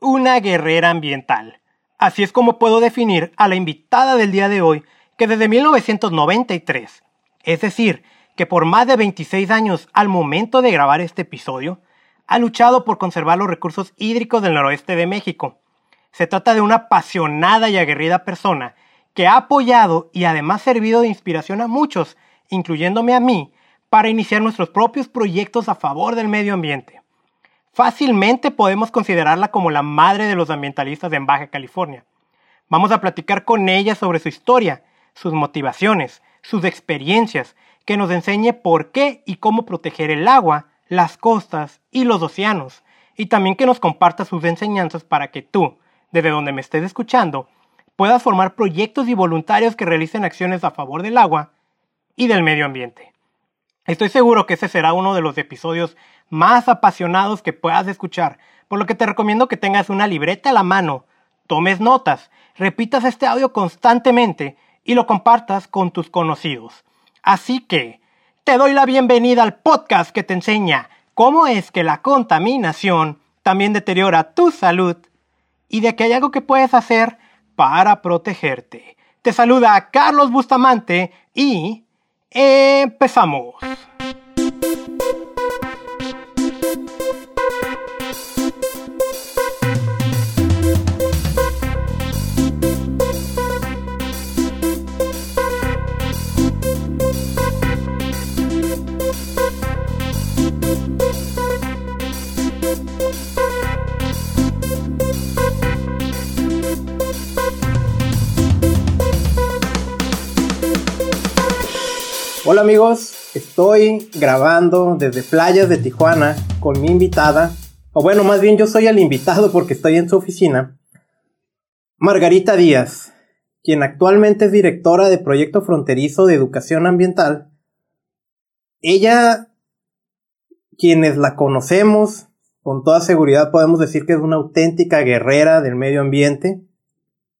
una guerrera ambiental. Así es como puedo definir a la invitada del día de hoy, que desde 1993, es decir, que por más de 26 años al momento de grabar este episodio, ha luchado por conservar los recursos hídricos del noroeste de México. Se trata de una apasionada y aguerrida persona que ha apoyado y además servido de inspiración a muchos, incluyéndome a mí, para iniciar nuestros propios proyectos a favor del medio ambiente. Fácilmente podemos considerarla como la madre de los ambientalistas en Baja California. Vamos a platicar con ella sobre su historia, sus motivaciones, sus experiencias, que nos enseñe por qué y cómo proteger el agua, las costas y los océanos, y también que nos comparta sus enseñanzas para que tú, desde donde me estés escuchando, puedas formar proyectos y voluntarios que realicen acciones a favor del agua y del medio ambiente. Estoy seguro que ese será uno de los episodios más apasionados que puedas escuchar, por lo que te recomiendo que tengas una libreta a la mano, tomes notas, repitas este audio constantemente y lo compartas con tus conocidos. Así que, te doy la bienvenida al podcast que te enseña cómo es que la contaminación también deteriora tu salud y de que hay algo que puedes hacer para protegerte. Te saluda Carlos Bustamante y empezamos. Hola amigos, estoy grabando desde playas de Tijuana con mi invitada, o bueno, más bien yo soy el invitado porque estoy en su oficina, Margarita Díaz, quien actualmente es directora de Proyecto Fronterizo de Educación Ambiental. Ella, quienes la conocemos, con toda seguridad podemos decir que es una auténtica guerrera del medio ambiente.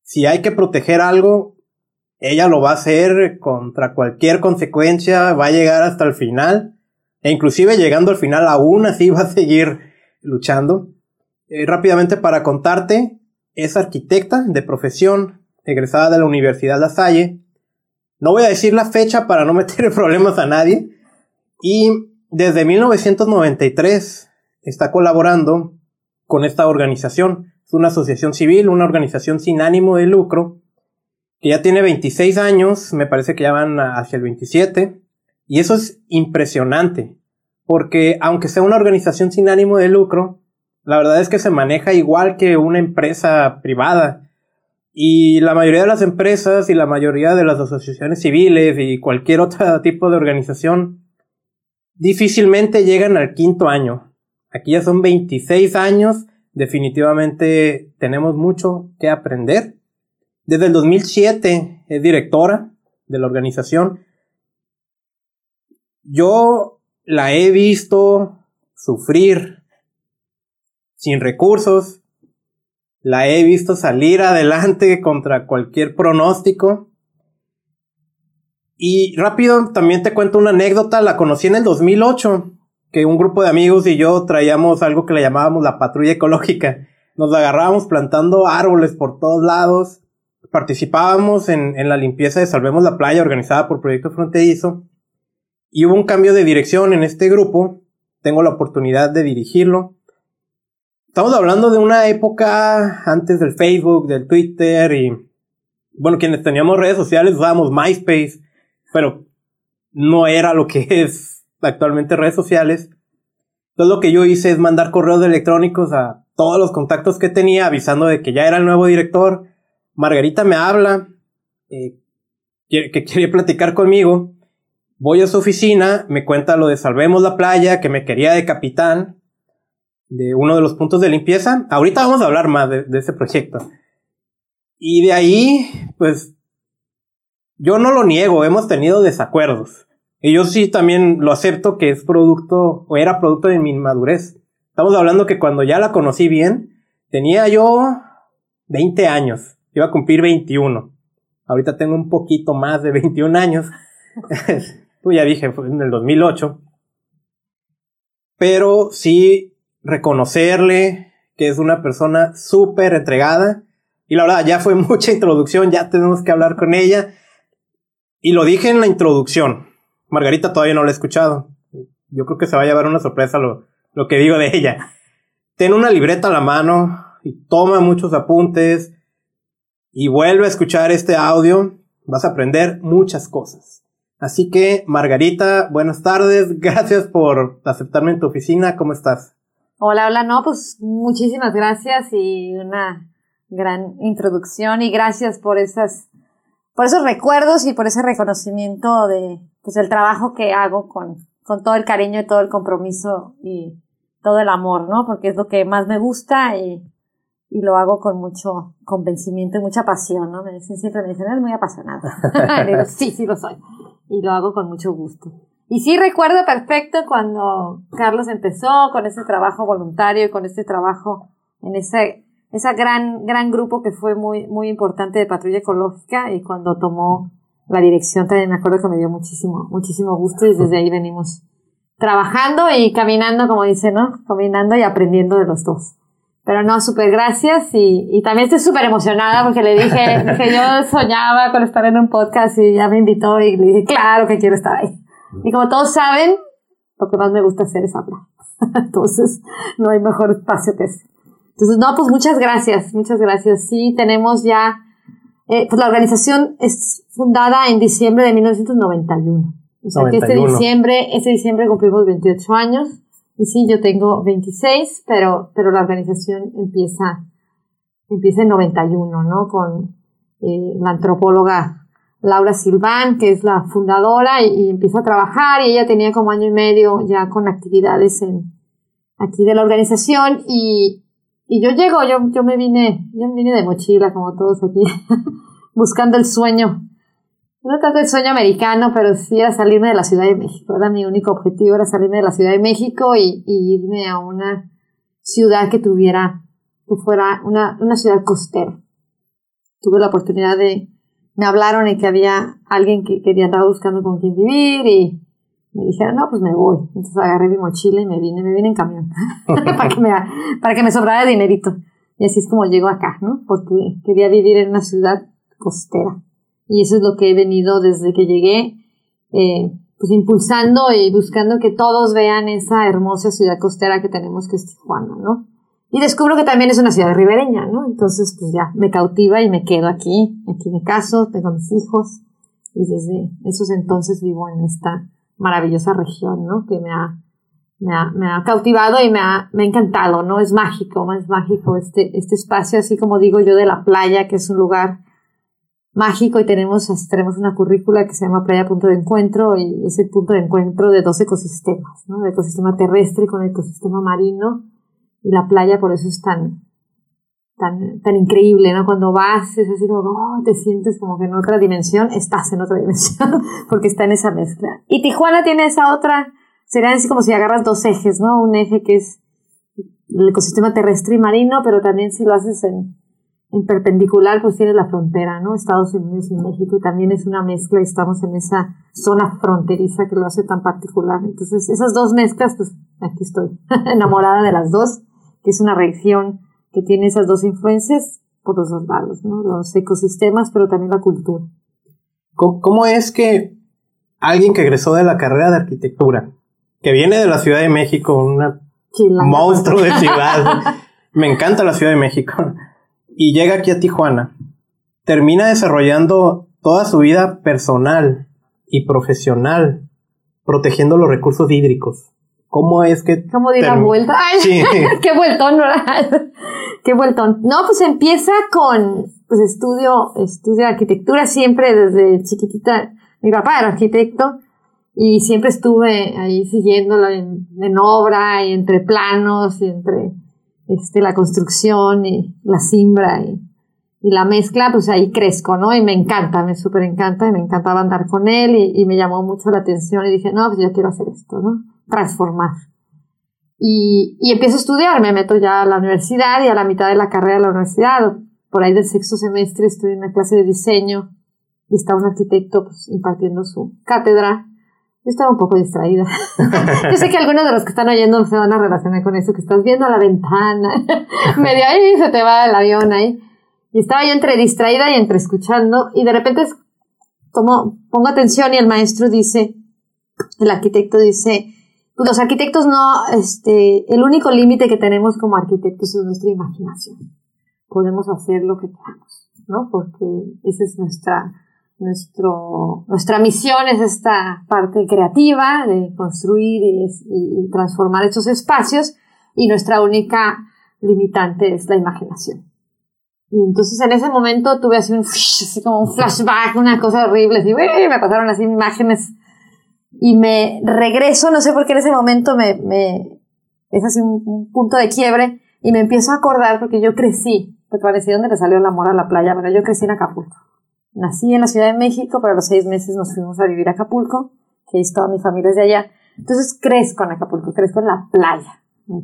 Si hay que proteger algo, ella lo va a hacer contra cualquier consecuencia, va a llegar hasta el final, e inclusive llegando al final aún así va a seguir luchando. Eh, rápidamente para contarte, es arquitecta de profesión, egresada de la Universidad La Salle. No voy a decir la fecha para no meter problemas a nadie. Y desde 1993 está colaborando con esta organización. Es una asociación civil, una organización sin ánimo de lucro, que ya tiene 26 años, me parece que ya van hacia el 27, y eso es impresionante, porque aunque sea una organización sin ánimo de lucro, la verdad es que se maneja igual que una empresa privada. Y la mayoría de las empresas y la mayoría de las asociaciones civiles y cualquier otro tipo de organización difícilmente llegan al quinto año. Aquí ya son 26 años, definitivamente tenemos mucho que aprender desde el 2007 es directora de la organización. Yo la he visto sufrir sin recursos. La he visto salir adelante contra cualquier pronóstico. Y rápido también te cuento una anécdota. La conocí en el 2008, que un grupo de amigos y yo traíamos algo que le llamábamos la patrulla ecológica. Nos agarrábamos plantando árboles por todos lados participábamos en, la limpieza de Salvemos la Playa organizada por Proyecto Fronterizo y hubo un cambio de dirección en este grupo. Tengo la oportunidad de dirigirlo. Estamos hablando de una época antes del Facebook, del Twitter y bueno, quienes teníamos redes sociales usábamos MySpace, pero no era lo que es actualmente redes sociales. Entonces lo que yo hice es mandar correos electrónicos a todos los contactos que tenía avisando de que ya era el nuevo director Margarita me habla, eh, que quería platicar conmigo. Voy a su oficina, me cuenta lo de Salvemos la Playa, que me quería de capitán de uno de los puntos de limpieza. Ahorita vamos a hablar más de, de ese proyecto. Y de ahí, pues, yo no lo niego, hemos tenido desacuerdos. Y yo sí también lo acepto que es producto, o era producto de mi inmadurez. Estamos hablando que cuando ya la conocí bien, tenía yo 20 años. Iba a cumplir 21. Ahorita tengo un poquito más de 21 años. pues ya dije, fue en el 2008. Pero sí reconocerle que es una persona súper entregada. Y la verdad, ya fue mucha introducción, ya tenemos que hablar con ella. Y lo dije en la introducción. Margarita todavía no la he escuchado. Yo creo que se va a llevar una sorpresa lo, lo que digo de ella. Tiene una libreta a la mano y toma muchos apuntes y vuelve a escuchar este audio. Vas a aprender muchas cosas. Así que, Margarita, buenas tardes. Gracias por aceptarme en tu oficina. ¿Cómo estás? Hola, hola. No, pues muchísimas gracias y una gran introducción y gracias por esas, por esos recuerdos y por ese reconocimiento de, pues el trabajo que hago con, con todo el cariño y todo el compromiso y todo el amor, ¿no? Porque es lo que más me gusta y, y lo hago con mucho convencimiento y mucha pasión, ¿no? Me dicen siempre, me dicen, eres muy apasionada. digo, sí, sí lo soy y lo hago con mucho gusto. Y sí recuerdo perfecto cuando Carlos empezó con ese trabajo voluntario y con este trabajo en ese, ese gran, gran grupo que fue muy, muy importante de patrulla ecológica y cuando tomó la dirección también me acuerdo que me dio muchísimo, muchísimo gusto y desde ahí venimos trabajando y caminando, como dice, ¿no? Caminando y aprendiendo de los dos. Pero no, súper gracias y, y también estoy súper emocionada porque le dije que yo soñaba con estar en un podcast y ya me invitó y le dije, claro que quiero estar ahí. Y como todos saben, lo que más me gusta hacer es hablar. Entonces, no hay mejor espacio que ese. Entonces, no, pues muchas gracias, muchas gracias. Sí, tenemos ya, eh, pues la organización es fundada en diciembre de 1991. O sea que este diciembre, este diciembre cumplimos 28 años. Y sí, yo tengo 26, pero, pero la organización empieza, empieza en 91, ¿no? Con eh, la antropóloga Laura Silván, que es la fundadora, y, empieza a trabajar, y ella tenía como año y medio ya con actividades en, aquí de la organización, y, y yo llego, yo, yo me vine, yo me vine de mochila, como todos aquí, buscando el sueño no tanto el sueño americano, pero sí era salirme de la Ciudad de México. Era mi único objetivo, era salirme de la Ciudad de México y, irme a una ciudad que tuviera, que fuera una, una ciudad costera. Tuve la oportunidad de, me hablaron y que había alguien que quería andar buscando con quien vivir y me dijeron, no, pues me voy. Entonces agarré mi mochila y me vine, me vine en camión para, que me, para que me sobrara dinerito. Y así es como llego acá, ¿no? Porque quería vivir en una ciudad costera. Y eso es lo que he venido desde que llegué, eh, pues impulsando y buscando que todos vean esa hermosa ciudad costera que tenemos que es Tijuana, ¿no? Y descubro que también es una ciudad ribereña, ¿no? Entonces, pues ya, me cautiva y me quedo aquí, aquí me caso, tengo mis hijos, y desde esos entonces vivo en esta maravillosa región, ¿no? Que me ha, me ha, me ha cautivado y me ha, me ha encantado, ¿no? Es mágico, es mágico este, este espacio, así como digo yo, de la playa, que es un lugar mágico y tenemos, tenemos una currícula que se llama Playa Punto de Encuentro y es el punto de encuentro de dos ecosistemas, ¿no? El ecosistema terrestre con el ecosistema marino y la playa por eso es tan, tan, tan increíble, ¿no? Cuando vas es así como, oh, te sientes como que en otra dimensión, estás en otra dimensión porque está en esa mezcla. Y Tijuana tiene esa otra, sería así como si agarras dos ejes, ¿no? Un eje que es el ecosistema terrestre y marino, pero también si lo haces en en perpendicular pues tiene la frontera, ¿no? Estados Unidos y México y también es una mezcla y estamos en esa zona fronteriza que lo hace tan particular. Entonces esas dos mezclas pues aquí estoy enamorada de las dos, que es una región que tiene esas dos influencias por los dos lados, ¿no? Los ecosistemas pero también la cultura. ¿Cómo, es que alguien que egresó de la carrera de arquitectura, que viene de la Ciudad de México, un monstruo de ciudad, me encanta la Ciudad de México, y llega aquí a Tijuana, termina desarrollando toda su vida personal y profesional, protegiendo los recursos hídricos. ¿Cómo es que... ¿Cómo di la vuelta? Ay, sí. qué vueltón, ¿verdad? qué vueltón. No, pues empieza con, pues estudio, estudio arquitectura siempre desde chiquitita. Mi papá era arquitecto y siempre estuve ahí siguiéndolo en, en obra y entre planos y entre este, la construcción y la siembra y, y, la mezcla, pues ahí crezco, ¿no? Y me encanta, me súper encanta y me encantaba andar con él y, y, me llamó mucho la atención y dije, no, pues yo quiero hacer esto, ¿no? Transformar. Y, y empiezo a estudiar, me meto ya a la universidad y a la mitad de la carrera de la universidad, por ahí del sexto semestre estoy en una clase de diseño y está un arquitecto pues, impartiendo su cátedra Yo estaba un poco distraída. Yo sé que algunos de los que están oyendo se van a relacionar con eso, que estás viendo a la ventana, medio ahí se te va el avión ahí. Y estaba yo entre distraída y entre escuchando, y de repente tomo, pongo atención y el maestro dice, el arquitecto dice, pues los arquitectos no, este, el único límite que tenemos como arquitectos es nuestra imaginación. Podemos hacer lo que queramos, ¿no? Porque esa es nuestra, nuestro, nuestra misión es esta parte creativa de construir y, transformar esos espacios y nuestra única limitante es la imaginación. Y entonces en ese momento tuve así un, como un flashback, una cosa horrible, así, me pasaron así imágenes y me regreso, no sé por qué en ese momento me, me es así un, punto de quiebre y me empiezo a acordar porque yo crecí, porque parecía donde le salió el amor a la playa, pero yo crecí en Acapulco. Nací en la Ciudad de México, pero a los seis meses nos fuimos a vivir a Acapulco, que es toda mi familia es de allá. Entonces crezco en Acapulco, crezco en la playa. La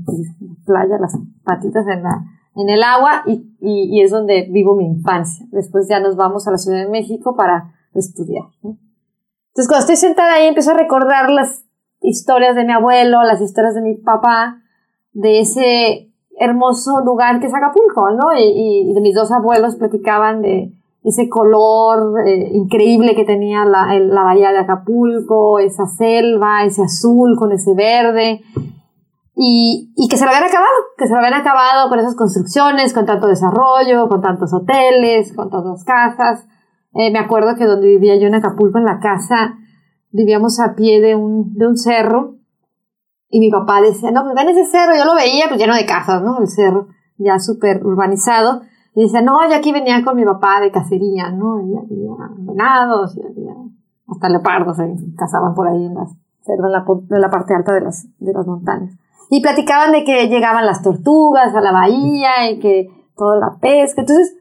playa, las patitas en, la, en el agua y, y, es donde vivo mi infancia. Después ya nos vamos a la Ciudad de México para estudiar. Entonces cuando estoy sentada ahí empiezo a recordar las historias de mi abuelo, las historias de mi papá, de ese hermoso lugar que es Acapulco, ¿no? Y, y de mis dos abuelos platicaban de ese color eh, increíble que tenía la, la bahía de Acapulco, esa selva, ese azul con ese verde, y, y, que se lo habían acabado, que se lo habían acabado con esas construcciones, con tanto desarrollo, con tantos hoteles, con tantas casas. Eh, me acuerdo que donde vivía yo en Acapulco, en la casa, vivíamos a pie de un, de un cerro, y mi papá decía, no, pues ven ese cerro, yo lo veía pues lleno de casas, ¿no? El cerro ya súper urbanizado, y dice, no, yo aquí venía con mi papá de cacería, ¿no? Y había venados, y había hasta leopardos se cazaban por ahí en, las, en, la, en la parte alta de las, de las montañas. Y platicaban de que llegaban las tortugas a la bahía y que toda la pesca. Entonces,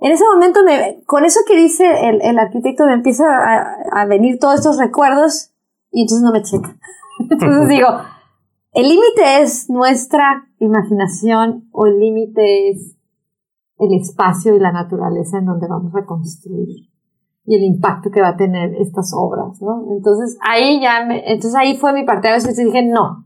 en ese momento, me, con eso que dice el, el arquitecto, me empieza a, a, venir todos estos recuerdos y entonces no me checa. Entonces digo, el límite es nuestra imaginación o el límite es el espacio y la naturaleza en donde vamos a construir y el impacto que va a tener estas obras, ¿no? Entonces ahí ya me, entonces ahí fue mi parte, a veces dije, no,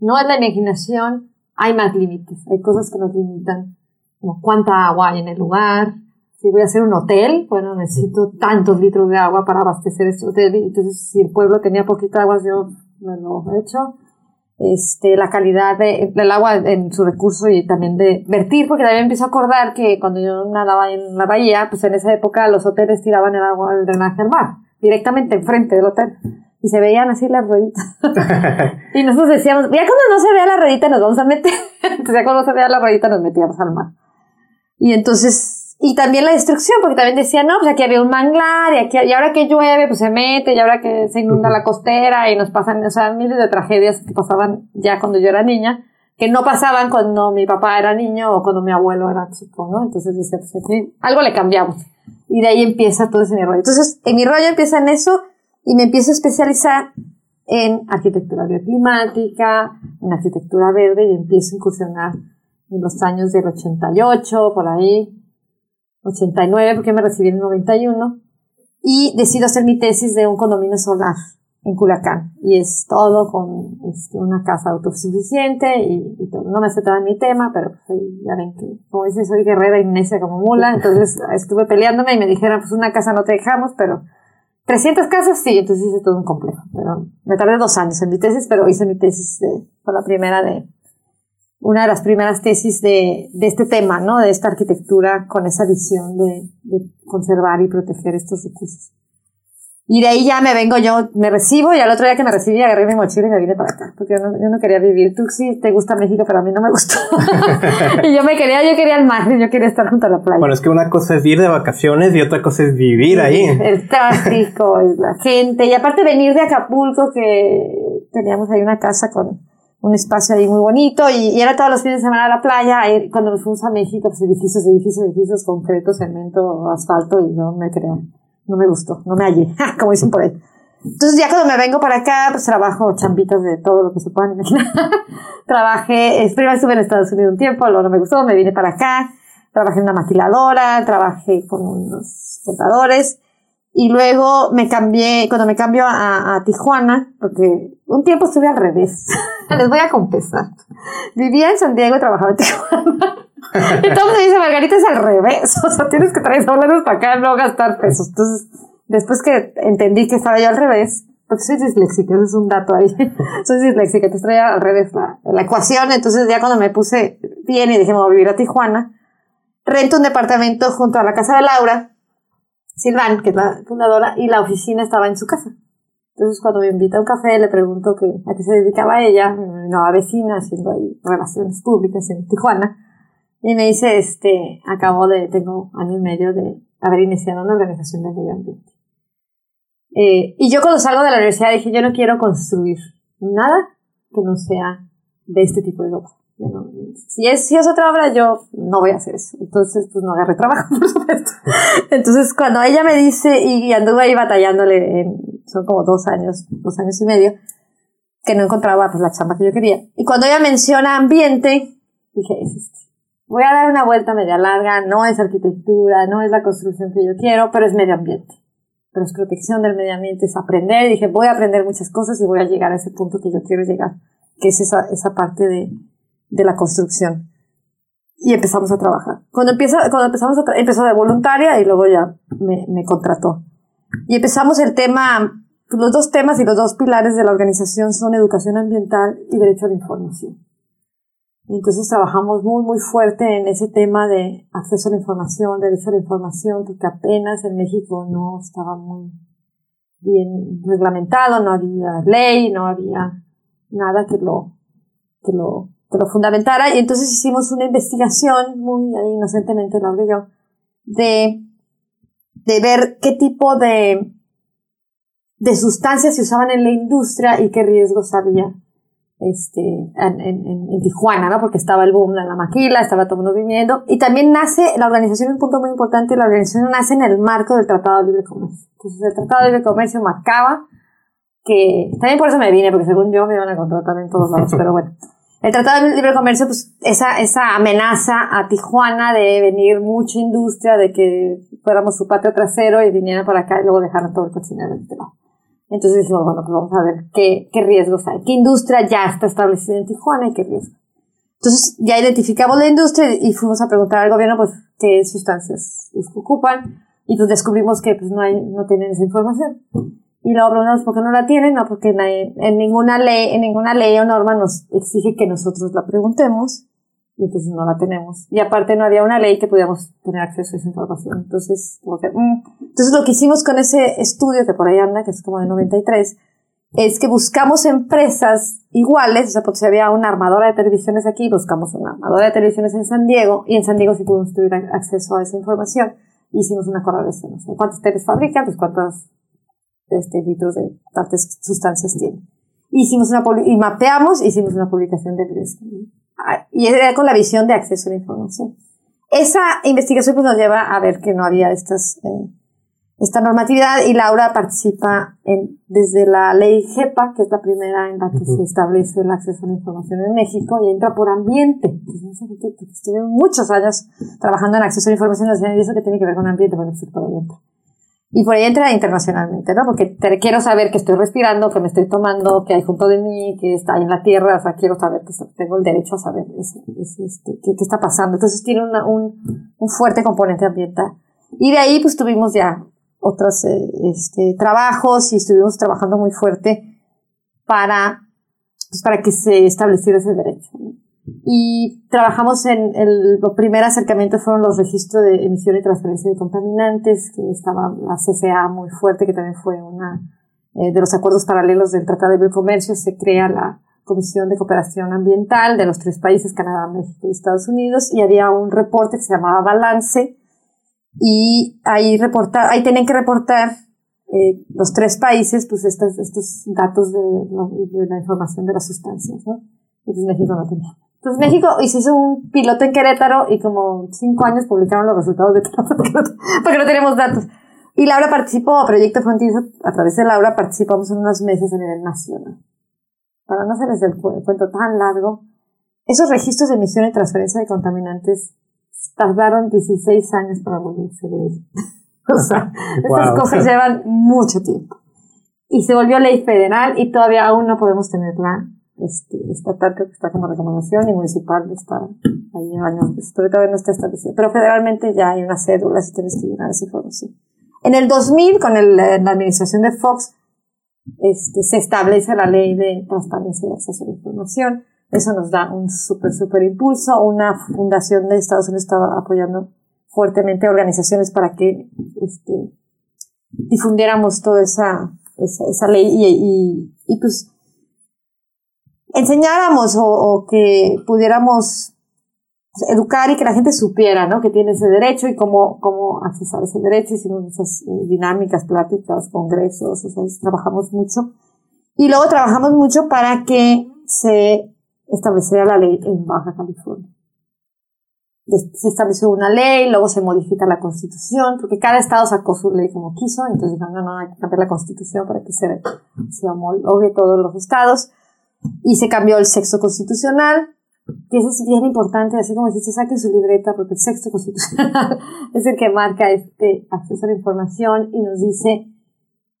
no es la imaginación, hay más límites, hay cosas que nos limitan, como cuánta agua hay en el lugar, si voy a hacer un hotel, bueno, necesito tantos litros de agua para abastecer este hotel, entonces si el pueblo tenía poquita agua, yo me lo he hecho, este, la calidad de, del agua en su recurso y también de vertir, porque también empiezo a acordar que cuando yo nadaba en la bahía, pues en esa época los hoteles tiraban el agua al drenaje al mar, directamente enfrente del hotel. Y se veían así las rueditas. y nosotros decíamos, ya cuando no se vea la ruedita nos vamos a meter. Entonces ya cuando no se vea la ruedita nos metíamos al mar. Y entonces y también la destrucción, porque también decían, no, pues aquí había un manglar, y, aquí, y ahora que llueve, pues se mete, y ahora que se inunda la costera, y nos pasan, o sea, miles de tragedias que pasaban ya cuando yo era niña, que no pasaban cuando mi papá era niño o cuando mi abuelo era chico, ¿no? Entonces decía, pues aquí algo le cambiamos. Y de ahí empieza todo ese mi rollo. Entonces, en mi rollo empieza en eso, y me empiezo a especializar en arquitectura bioclimática, en arquitectura verde, y empiezo a incursionar en los años del 88, por ahí, 89 porque me recibí en el 91 y decido hacer mi tesis de un condominio solar en Culiacán. Y es todo con este, una casa autosuficiente y, y todo. no me aceptaban mi tema pero pues, ya ven que como dice soy guerrera y necia como mula. Entonces estuve peleándome y me dijeron pues una casa no te dejamos pero 300 casas sí. Entonces hice todo un complejo. Pero me tardé dos años en mi tesis pero hice mi tesis de, fue la primera de una de las primeras tesis de, de, este tema, ¿no? De esta arquitectura con esa visión de, de, conservar y proteger estos recursos. Y de ahí ya me vengo yo, me recibo y al otro día que me recibí agarré mi mochila y me vine para acá, porque yo no, yo no quería vivir. Tú sí te gusta México, pero a mí no me gustó. y yo me quería, yo quería el mar, yo quería estar junto a la playa. Bueno, es que una cosa es ir de vacaciones y otra cosa es vivir ahí. El tráfico, la gente, y aparte venir de Acapulco, que teníamos ahí una casa con un espacio ahí muy bonito y, era todos los fines de semana a la playa. cuando nos fuimos a México, pues edificios, edificios, edificios, concreto, cemento, asfalto y no me creo, no me gustó, no me hallé, como dicen por ahí. Entonces ya cuando me vengo para acá, pues trabajo chambitas de todo lo que se puedan imaginar. Trabajé, primero estuve en Estados Unidos un tiempo, luego no me gustó, me vine para acá, trabajé en una maquiladora, trabajé con unos contadores Y luego me cambié, cuando me cambio a, a Tijuana, porque un tiempo estuve al revés, les voy a confesar. Vivía en San Diego y trabajaba en Tijuana. Entonces me dice, Margarita es al revés, o sea, tienes que traer dólares para acá, no gastar pesos. Entonces, después que entendí que estaba yo al revés, porque soy disléxica, ese es un dato ahí. soy disléxica, te traía al revés la, la, ecuación. Entonces, ya cuando me puse bien y dije, me voy a vivir a Tijuana, rento un departamento junto a la casa de Laura, Silvan, que es la fundadora, y la oficina estaba en su casa. Entonces, cuando me invita a un café, le pregunto que, a qué se dedicaba ella, una nueva vecina, haciendo relaciones públicas en Tijuana. Y me dice, este, acabo de, tengo año y medio de haber iniciado una organización de medio ambiente. Eh, y yo cuando salgo de la universidad dije, yo no quiero construir nada que no sea de este tipo de obra. si, es, si es otra obra, yo no voy a hacer eso. Entonces, pues no agarré trabajo, por supuesto. Entonces, cuando ella me dice, y anduve ahí batallándole, en, son como dos años, dos años y medio, que no encontraba pues, la chamba que yo quería. Y cuando ella menciona ambiente, dije, es este. Voy a dar una vuelta media larga, no es arquitectura, no es la construcción que yo quiero, pero es medio ambiente pero es protección del medio ambiente, es aprender. Y dije, voy a aprender muchas cosas y voy a llegar a ese punto que yo quiero llegar, que es esa, esa parte de, de la construcción. Y empezamos a trabajar. Cuando, empieza, cuando empezamos a empezó de voluntaria y luego ya me, me contrató. Y empezamos el tema, los dos temas y los dos pilares de la organización son educación ambiental y derecho a la información. Entonces trabajamos muy, muy fuerte en ese tema de acceso a la información, derecho a la información, porque apenas en México no estaba muy bien reglamentado, no había ley, no había nada que lo, que lo, que lo fundamentara. Y entonces hicimos una investigación, muy inocentemente, Laura y yo, de, de ver qué tipo de, de sustancias se usaban en la industria y qué riesgos había este, en, en, en, Tijuana, ¿no? Porque estaba el boom de la maquila, estaba todo el mundo viviendo. Y también nace, la organización, un punto muy importante, la organización nace en el marco del Tratado de Libre Comercio. Entonces, el Tratado de Libre Comercio marcaba que, también por eso me vine, porque según yo me iban a contratar en todos lados, pero bueno. El Tratado de Libre Comercio, pues, esa, esa amenaza a Tijuana de venir mucha industria, de que fuéramos su patio trasero y vinieran para acá y luego dejaran todo el cochinero este lado. Entonces dijimos, bueno, pues vamos a ver qué, qué riesgos hay, qué industria ya está establecida en Tijuana y qué riesgos. Entonces ya identificamos la industria y fuimos a preguntar al gobierno, pues, qué sustancias ocupan y pues descubrimos que pues no hay, no tienen esa información. Y luego preguntamos por qué no la tienen, no porque en ninguna ley, en ninguna ley o norma nos exige que nosotros la preguntemos y entonces no la tenemos. Y aparte no había una ley que pudiéramos tener acceso a esa información. Entonces, como que, mm. entonces lo que hicimos con ese estudio que por ahí anda, que es como de 93, es que buscamos empresas iguales, o sea, porque si había una armadora de televisiones aquí, buscamos una armadora de televisiones en San Diego, y en San Diego sí pudimos tener acceso a esa información, hicimos una correlación. ¿Cuántas teles fabrican? Pues cuántos este, litros de tantas sustancias tienen. Hicimos una, y mapeamos, hicimos una publicación de riesgo y era con la visión de acceso a la información. Esa investigación pues, nos lleva a ver que no había estas, eh, esta normatividad y Laura participa en, desde la ley GEPA, que es la primera en la que se establece el acceso a la información en México, y entra por ambiente. estuve muchos años trabajando en acceso a la información, y eso que tiene que ver con ambiente, bueno, pues por ambiente. Y por ahí entra internacionalmente, ¿no? Porque te, quiero saber que estoy respirando, que me estoy tomando, que hay junto de mí, que está en la tierra, o sea, quiero saber que tengo el derecho a saber este, qué, está pasando. Entonces tiene un, un, fuerte componente ambiental. Y de ahí pues tuvimos ya otros eh, este, trabajos y estuvimos trabajando muy fuerte para, pues, para que se estableciera ese derecho. Y trabajamos en el, primer acercamiento fueron los registros de emisión y transferencia de contaminantes, que estaba la CCA muy fuerte, que también fue una eh, de los acuerdos paralelos del Tratado de Libre Comercio. Se crea la Comisión de Cooperación Ambiental de los tres países, Canadá, México y Estados Unidos, y había un reporte que se llamaba Balance, y ahí reportar, ahí tienen que reportar eh, los tres países, pues estos, estos datos de, de, la información de las sustancias, ¿no? Y pues México no tenía. Entonces México hizo un piloto en Querétaro y como cinco años publicaron los resultados de todo porque no, porque no tenemos datos. Y Laura participó, Proyecto Frontier, a través de Laura participamos en unos meses a nivel nacional. Para no hacerles el cuento tan largo, esos registros de emisión y transferencia de contaminantes tardaron 16 años para volverse ley. O sea, estas cosas llevan mucho tiempo. Y se volvió ley federal y todavía aún no podemos tenerla este, estatal, que está como recomendación, y municipal está ahí años, pero todavía no está establecido. Pero federalmente ya hay una cédula si tienes que llenar esa información. En el 2000, con el, la administración de Fox, este, se establece la ley de transparencia y acceso a la información. Eso nos da un súper, súper impulso. Una fundación de Estados Unidos estaba apoyando fuertemente organizaciones para que este, difundiéramos toda esa, esa, esa ley y, y, y, pues enseñáramos o, o que pudiéramos educar y que la gente supiera, ¿no? Que tiene ese derecho y cómo, cómo accesar ese derecho. Hicimos muchas eh, dinámicas, pláticas, congresos, o sea, trabajamos mucho. Y luego trabajamos mucho para que se estableciera la ley en Baja California. Se estableció una ley, luego se modifica la constitución, porque cada estado sacó su ley como quiso, entonces no, no, hay que cambiar la constitución para que se, se homologue todos los estados. Y se cambió el sexto constitucional, que eso es bien importante, así como dijiste, saquen su libreta, porque el sexto constitucional es el que marca este acceso a la información y nos dice,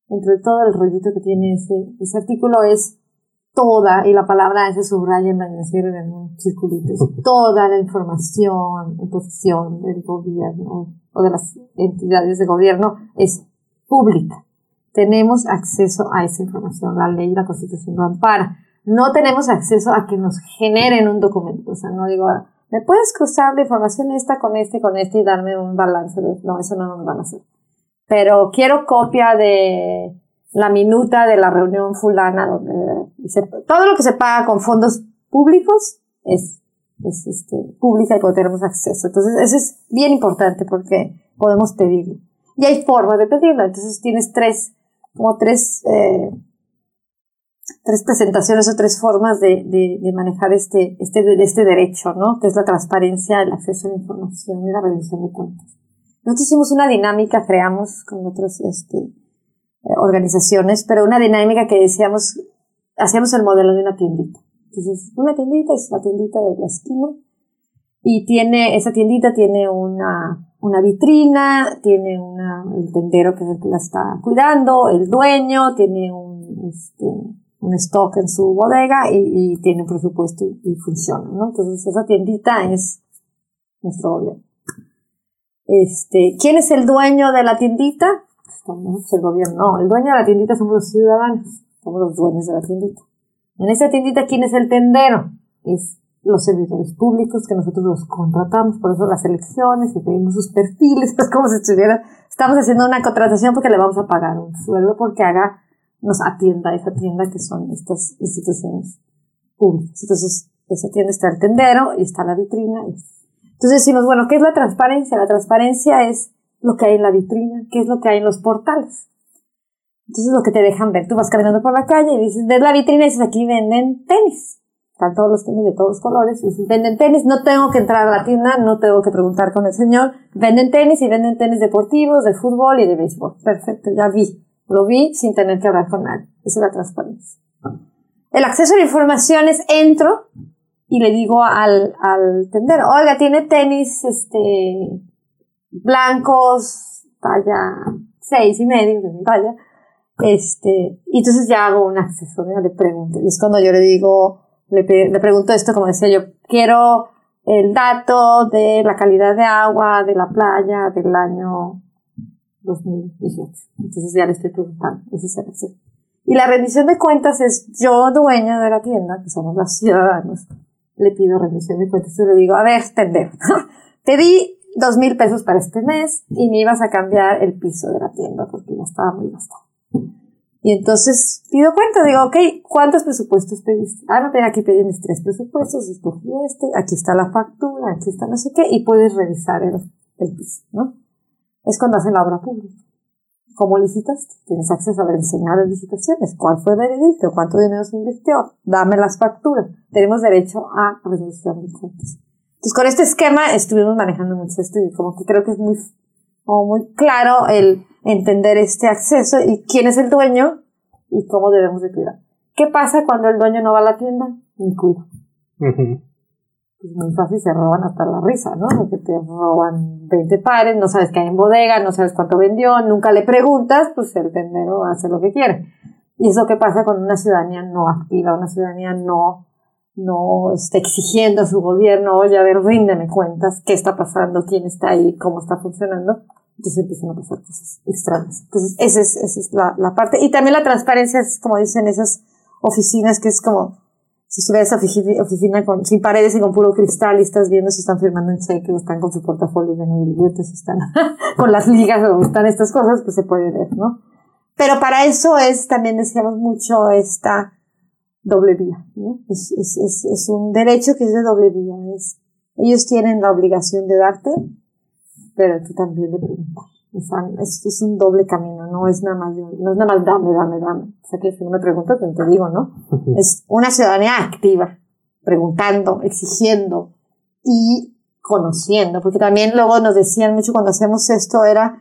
entre todo el rollito que tiene ese, ese artículo, es toda, y la palabra se subraya en la en un circulito, es toda la información en posesión del gobierno o de las entidades de gobierno es pública. Tenemos acceso a esa información, la ley y la constitución lo ampara no tenemos acceso a que nos generen un documento. O sea, no digo, ¿me puedes cruzar la información esta con este, con este y darme un balance? No, eso no nos van a hacer. Pero quiero copia de la minuta de la reunión fulana, donde todo lo que se paga con fondos públicos es, es este, pública y tenemos acceso. Entonces, eso es bien importante porque podemos pedirlo. Y hay formas de pedirlo. Entonces, tienes tres, como tres, eh, tres presentaciones o tres formas de, de, de manejar este, este, este derecho, ¿no? Que es la transparencia, el acceso a la información y la rendición de cuentas. Nosotros hicimos una dinámica, creamos con otras este, eh, organizaciones, pero una dinámica que decíamos, hacíamos el modelo de una tiendita. Entonces, una tiendita es la tiendita de la esquina y tiene, esa tiendita tiene una, una vitrina, tiene una, el tendero que que la está cuidando, el dueño, tiene un, este, un stock en su bodega y, tiene un presupuesto y, funciona, ¿no? Entonces esa tiendita es nuestro gobierno. Este, ¿quién es el dueño de la tiendita? Pues el gobierno, no, el dueño de la tiendita somos los ciudadanos, somos los dueños de la tiendita. En esa tiendita, ¿quién es el tendero? Es los servidores públicos que nosotros los contratamos, por eso las elecciones y pedimos sus perfiles, pues como si estuviera, estamos haciendo una contratación porque le vamos a pagar un sueldo porque haga nos atienda esa tienda que son estas instituciones públicas. Entonces, esa tienda está el tendero y está la vitrina. Entonces decimos, bueno, ¿qué es la transparencia? La transparencia es lo que hay en la vitrina, qué es lo que hay en los portales. Entonces lo que te dejan ver, tú vas caminando por la calle y dices, ves la vitrina y dices, aquí venden tenis. Están todos los tenis de todos los colores. Y dices, venden tenis, no tengo que entrar a la tienda, no tengo que preguntar con el señor. Venden tenis y venden tenis deportivos, de fútbol y de béisbol. Perfecto, ya vi. Lo vi sin tener que hablar con nadie. Esa es la transparencia. El acceso a la información es entro y le digo al, al tendero, oiga, tiene tenis, este, blancos, talla seis y medio, talla, este, y entonces ya hago un acceso, le pregunto, y es cuando yo le digo, le, le pregunto esto, como decía yo, quiero el dato de la calidad de agua de la playa del año 2018. Entonces ya le estoy preguntando, ese es el Y la rendición de cuentas es yo, dueña de la tienda, que somos los ciudadanos, le pido rendición de cuentas y le digo, a ver, tender, te di dos mil pesos para este mes y me ibas a cambiar el piso de la tienda porque ya estaba muy gastado. Y entonces pido cuenta, digo, ok, ¿cuántos presupuestos pediste? Ah, no, tengo aquí pedí mis tres presupuestos, escogí este, aquí está la factura, aquí está no sé qué, y puedes revisar el, el piso, ¿no? Es cuando hacen la obra pública. ¿Cómo licitas? Tienes acceso a ver de licitaciones. ¿Cuál fue el veredicto? ¿Cuánto dinero se invirtió? Dame las facturas. Tenemos derecho a rendición de cuentas. Entonces, con este esquema estuvimos manejando mucho esto y como que creo que es muy, muy claro el entender este acceso y quién es el dueño y cómo debemos de cuidar. ¿Qué pasa cuando el dueño no va a la tienda? Ni cuida. Pues muy fácil se roban hasta la risa, ¿no? Porque te roban 20 pares, no sabes qué hay en bodega, no sabes cuánto vendió, nunca le preguntas, pues el tendero hace lo que quiere. Y eso que pasa con una ciudadanía no activa, una ciudadanía no, no está exigiendo a su gobierno, oye, a ver, ríndeme cuentas, qué está pasando, quién está ahí, cómo está funcionando. Entonces empiezan a pasar cosas extrañas. Entonces, esa es, esa es la, la parte. Y también la transparencia es, como dicen esas oficinas, que es como, si estuvieras oficina, oficina con, sin paredes y con puro cristal y estás viendo si están firmando en cheque o están con su portafolio de billetes, están con las ligas o están estas cosas, pues se puede ver, ¿no? Pero para eso es, también decíamos mucho esta doble vía, ¿no? Es, es, es, es un derecho que es de doble vía, es, ellos tienen la obligación de darte, pero tú también de preguntar. O sea, es, es un doble camino, no es nada más, no es nada más dame, dame, dame. O sea, que si no me preguntas, pues te digo, ¿no? Es una ciudadanía activa, preguntando, exigiendo y conociendo, porque también luego nos decían mucho cuando hacíamos esto era,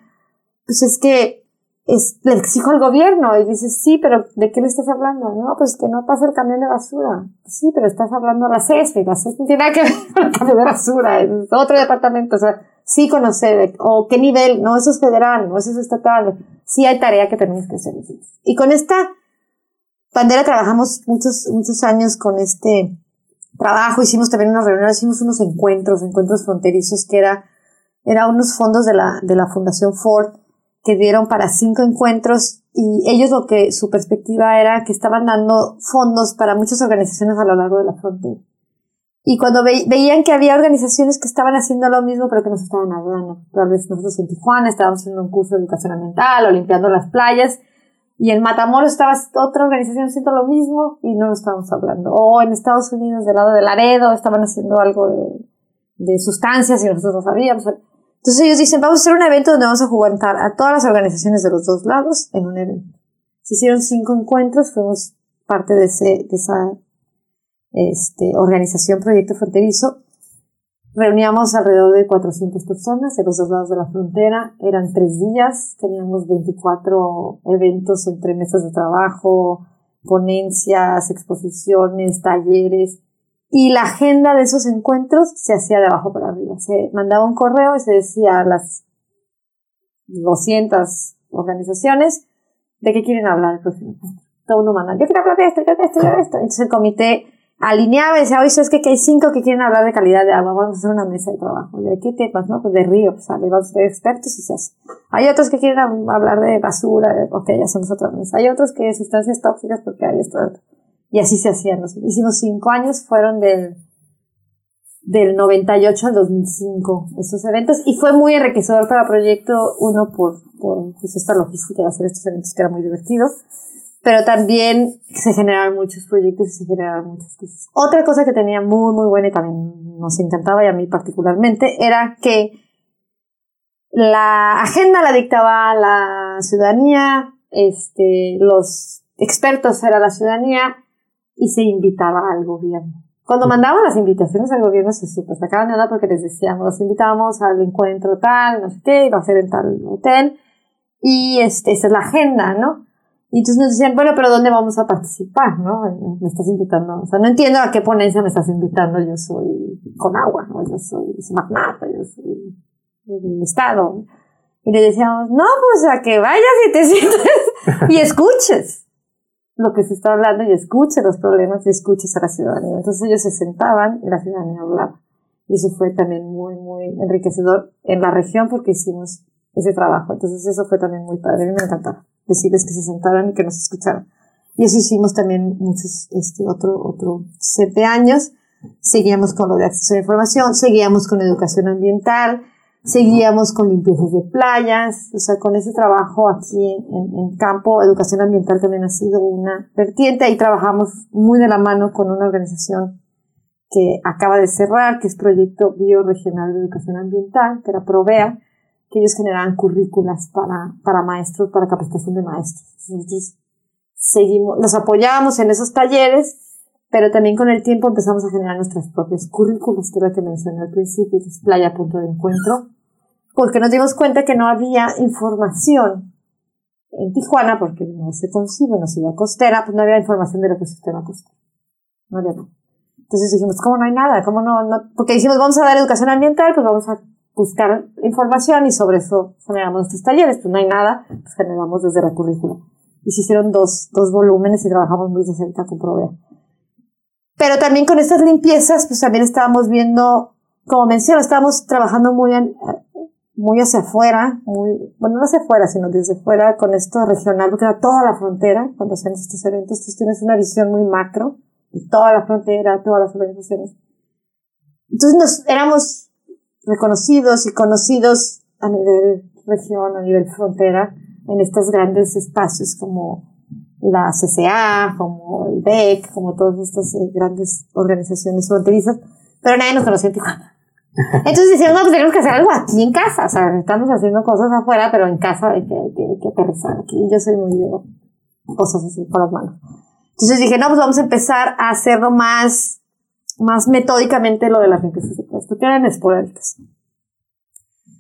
pues es que es, le exijo al gobierno y dices, sí, pero ¿de qué le estás hablando? No, pues que no pasa el camión de basura. Sí, pero estás hablando a la CESFE y la CESFE no tiene nada que ver con el camión de basura, es otro departamento, o sea, sí conocer, o qué nivel, no, eso es federal, no, eso es estatal, sí hay tarea que tenemos que hacer. Y con esta bandera trabajamos muchos, muchos años con este trabajo, hicimos también unas reuniones, hicimos unos encuentros, encuentros fronterizos, que era, era unos fondos de la, de la Fundación Ford, que dieron para cinco encuentros y ellos lo que su perspectiva era que estaban dando fondos para muchas organizaciones a lo largo de la frontera. Y cuando veían que había organizaciones que estaban haciendo lo mismo, pero que nos estaban hablando. Tal vez nosotros en Tijuana estábamos haciendo un curso de educación ambiental o limpiando las playas. Y en Matamoros estaba otra organización haciendo lo mismo y no lo estábamos hablando. O en Estados Unidos, del lado de Laredo, estaban haciendo algo de, de sustancias y nosotros no sabíamos. Entonces ellos dicen, vamos a hacer un evento donde vamos a juntar a todas las organizaciones de los dos lados en un evento. Se hicieron cinco encuentros, fuimos parte de, ese, de esa este, organización Proyecto Fronterizo. Reuníamos alrededor de 400 personas de los dos lados de la frontera. Eran tres días, teníamos 24 eventos entre mesas de trabajo, ponencias, exposiciones, talleres. Y la agenda de esos encuentros se hacía de abajo para arriba. Se mandaba un correo y se decía a las 200 organizaciones de qué quieren hablar el próximo encuentro. Todo uno manda, yo quiero hablar de esto, quiero esto, quiero esto. Entonces el comité alineaba y decía, oye, ¿sabes qué? Que hay cinco que quieren hablar de calidad de agua, vamos a hacer una mesa de trabajo. ¿De qué temas? No, pues de río, pues sale, vamos a ser expertos y se hace. Hay otros que quieren hablar de basura, de, ok, ya hacemos otra mesa. Hay otros que sustancias tóxicas porque hay esto. Y así se hacían. Hicimos cinco años, fueron del, del 98 al 2005 estos eventos y fue muy enriquecedor para proyecto, uno por, por pues, esta logística de hacer estos eventos que era muy divertido pero también se generaron muchos proyectos y se generaron muchas cosas. Otra cosa que tenía muy, muy buena y también nos encantaba y a mí particularmente era que la agenda la dictaba la ciudadanía, este, los expertos era la ciudadanía y se invitaba al gobierno. Cuando mandaban las invitaciones al gobierno se super sacaban de onda porque les decíamos, los invitábamos al encuentro tal, no sé qué, iba a ser en tal hotel y este, esta es la agenda, ¿no? Y entonces nos decían, bueno, pero ¿dónde vamos a participar? ¿No? Me estás invitando. O sea, no entiendo a qué ponencia me estás invitando. Yo soy con agua, ¿no? Yo soy magnata, yo soy del Estado. Y le decíamos, no, pues a que vayas y te sientes y escuches lo que se está hablando y escuches los problemas y escuches a la ciudadanía. Entonces ellos se sentaban y la ciudadanía hablaba. Y eso fue también muy, muy enriquecedor en la región porque hicimos ese trabajo. Entonces eso fue también muy padre. Me encantaba decirles que se sentaran y que nos escucharan. Y eso hicimos también muchos, este, otro, otro siete años. Seguíamos con lo de acceso a la información, seguíamos con educación ambiental, seguíamos con limpiezas de playas, o sea, con ese trabajo aquí en, en, campo, educación ambiental también ha sido una vertiente. Ahí trabajamos muy de la mano con una organización que acaba de cerrar, que es Proyecto Bioregional de Educación Ambiental, que era PROVEA, que ellos generaban currículas para, para maestros, para capacitación de maestros. Nosotros seguimos, los apoyábamos en esos talleres, pero también con el tiempo empezamos a generar nuestras propias currículas, que era que mencioné al principio, que es Playa Punto de Encuentro, porque nos dimos cuenta que no había información en Tijuana, porque no se concibe una ciudad costera, pues no había información del ecosistema costero. No había nada. Entonces dijimos, ¿cómo no hay nada? ¿Cómo no, no? Porque dijimos, vamos a dar educación ambiental, pues vamos a buscar información y sobre eso generamos nuestros talleres. Pues no hay nada, pues generamos desde la currícula. Y se hicieron dos, dos volúmenes y trabajamos muy de cerca con Provea. Pero también con estas limpiezas, pues también estábamos viendo, como menciono, estábamos trabajando muy, muy hacia afuera, muy, bueno, no hacia afuera, sino desde fuera con esto regional, porque era toda la frontera cuando hacemos estos eventos. Entonces tienes una visión muy macro de toda la frontera, todas las organizaciones. Entonces nos éramos reconocidos y conocidos a nivel región, a nivel frontera, en estos grandes espacios como la CCA, como el BEC, como todas estas eh, grandes organizaciones fronterizas, pero nadie nos conocía en Tijuana. Entonces decíamos, no, pues tenemos que hacer algo aquí en casa, o sea, estamos haciendo cosas afuera, pero en casa hay que, aterrizar aquí. Yo soy muy de cosas así por las manos. Entonces dije, no, pues vamos a empezar a hacerlo más, más metódicamente lo de las limpiezas de plástico, que eran esporádicas.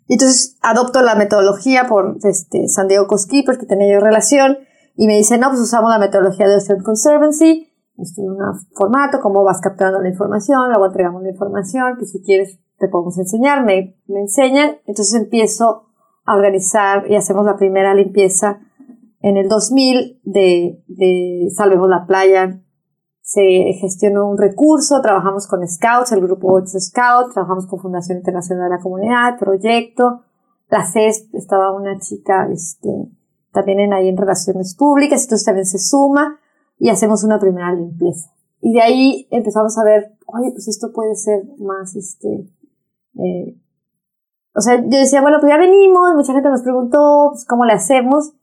Y entonces adopto la metodología por este, San Diego Coskipers, que tenía yo relación, y me dice, no, pues usamos la metodología de Ocean Conservancy, esto en un formato, cómo vas capturando la información, luego entregamos la información, que si quieres te podemos enseñar, me, me enseñan, entonces empiezo a organizar y hacemos la primera limpieza en el 2000 de, de Salvemos la Playa. Se gestionó un recurso, trabajamos con Scouts, el grupo 8 Scouts, trabajamos con Fundación Internacional de la Comunidad, proyecto. La CESP estaba una chica, este, también en ahí en relaciones públicas, entonces también se suma y hacemos una primera limpieza. Y de ahí empezamos a ver, oye, pues esto puede ser más, este, eh, o sea, yo decía, bueno, pues ya venimos, mucha gente nos preguntó, pues, ¿cómo le hacemos?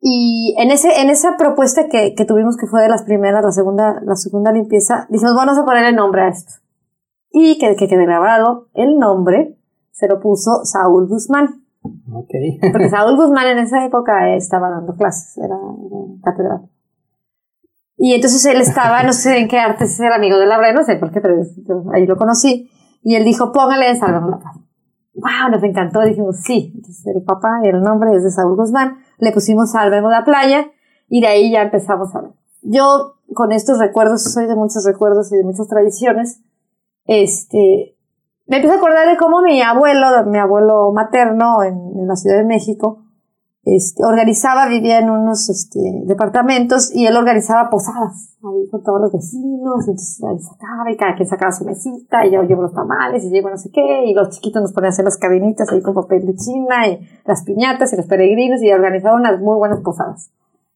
Y en, ese, en esa propuesta que, que tuvimos, que fue de las primeras, la segunda, la segunda limpieza, dijimos, vamos a poner el nombre a esto. Y que, que quede grabado, el nombre se lo puso Saúl Guzmán. Okay. Porque Saúl Guzmán en esa época estaba dando clases, era, era catedrático. Y entonces él estaba, no sé en qué arte es el amigo de la no sé por qué, pero ahí lo conocí. Y él dijo, póngale Salvemos la Paz. ¡Wow! Nos encantó. Dijimos, sí. Entonces el papá, el nombre es de Saúl Guzmán. Le pusimos Salvemos la Playa. Y de ahí ya empezamos a ver. Yo, con estos recuerdos, soy de muchos recuerdos y de muchas tradiciones. Este, me empiezo a acordar de cómo mi abuelo, mi abuelo materno en, en la Ciudad de México, este, organizaba, vivía en unos este, departamentos y él organizaba posadas ahí con todos los vecinos, entonces ahí sacaba y cada quien sacaba su mesita y yo llevo los tamales y llevo no sé qué y los chiquitos nos ponían a hacer las cabinitas ahí con papel de china y las piñatas y los peregrinos y organizaba unas muy buenas posadas.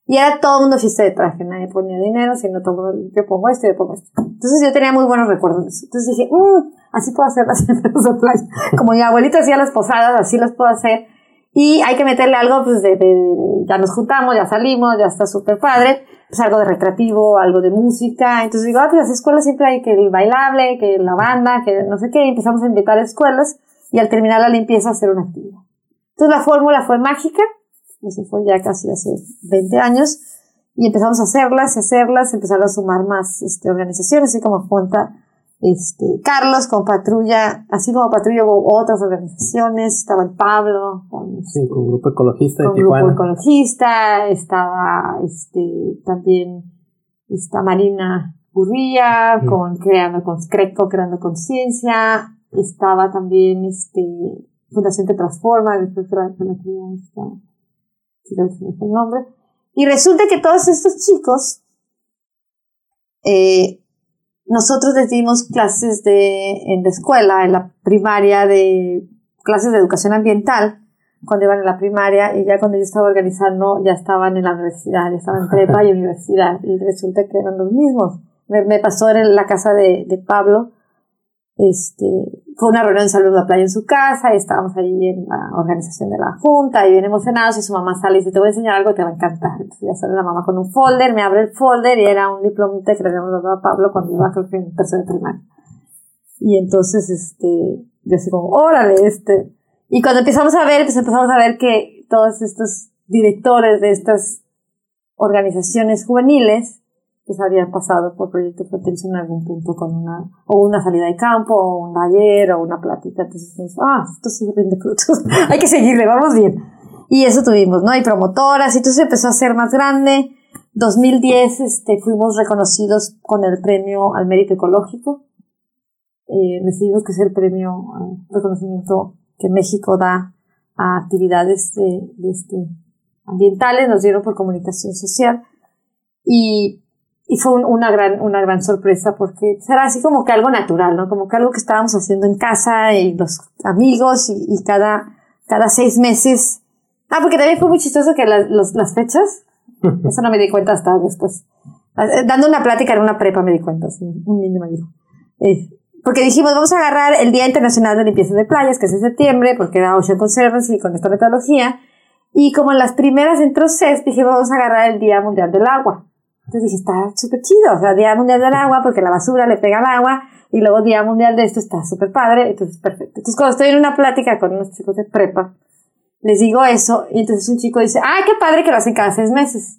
Y era todo el mundo fiesta de traje, nadie ponía dinero, sino todo yo pongo esto, yo pongo esto. Entonces yo tenía muy buenos recuerdos de eso. Entonces dije, mmm, así puedo hacer las de playa. Como mi abuelita hacía las posadas, así las puedo hacer y hay que meterle algo, pues, de, de, ya nos juntamos, ya salimos, ya está súper padre, pues algo de recreativo, algo de música. Entonces digo, ah, pues las escuelas siempre hay que el bailable, que la banda, que no sé qué. Y empezamos a invitar a escuelas y al terminar la limpieza hacer una actividad. Entonces la fórmula fue mágica, eso fue ya casi hace 20 años, y empezamos a hacerlas y hacerlas, empezaron a sumar más este, organizaciones, así como cuenta este, Carlos con Patrulla, así como Patrulla hubo otras organizaciones, estaba el Pablo, con, sí, con Grupo Ecologista de Tijuana. Grupo Ecologista, estaba este, también esta Marina Urría, con Creando con Creco, Creando Conciencia, estaba también este, Fundación que Transforma, después de la el nombre. Y resulta que todos estos chicos eh, nosotros les dimos clases de, en la escuela, en la primaria, de clases de educación ambiental, cuando iban en la primaria, y ya cuando yo estaba organizando, ya estaban en la universidad, ya estaban en prepa y universidad, y resulta que eran los mismos. Me, pasó en la casa de, de Pablo, este, fue una reunión de salud de la playa en su casa y estábamos ahí en la organización de la junta y bien emocionados y su mamá sale y dice, te voy a enseñar algo que te va a encantar. Entonces ya sale la mamá con un folder, me abre el folder y era un diplomita que le habíamos dado a Pablo cuando iba creo que en tercero primaria. Y entonces, este, yo así como, órale, este. Y cuando empezamos a ver, pues empezamos a ver que todos estos directores de estas organizaciones juveniles pues habían pasado por proyectos fronterizo en algún punto con una, o una salida de campo, o un taller, o una plática. Entonces, ah, esto sí rinde frutos. Hay que seguirle, vamos bien. Y eso tuvimos, ¿no? Hay promotoras, y entonces empezó a ser más grande. 2010 este, fuimos reconocidos con el premio al mérito ecológico. Eh, recibimos que es el premio reconocimiento que México da a actividades de, este, ambientales, nos dieron por comunicación social y, y fue una, gran, una gran sorpresa porque era así como que algo natural, ¿no? Como que algo que estábamos haciendo en casa y los amigos y, y cada, cada seis meses. Ah, porque también fue muy chistoso que los, las fechas, eso no me di cuenta hasta después. Eh, dando una plática en una prepa me di cuenta, un niño me dijo. Eh, porque dijimos, vamos a agarrar el Día Internacional de Limpieza de Playas, que es en septiembre, porque era Ocean Conservancy con esta metodología. Y como en las primeras entró CES, dije, vamos a agarrar el Día Mundial del Agua. Entonces dije, está súper chido, o sea, Día Mundial del Agua, porque la basura le pega al agua, y luego Día Mundial de esto está súper padre, entonces perfecto. Entonces cuando estoy en una plática con unos chicos de prepa, les digo eso, y entonces un chico dice, ay, qué padre que lo hacen cada seis meses.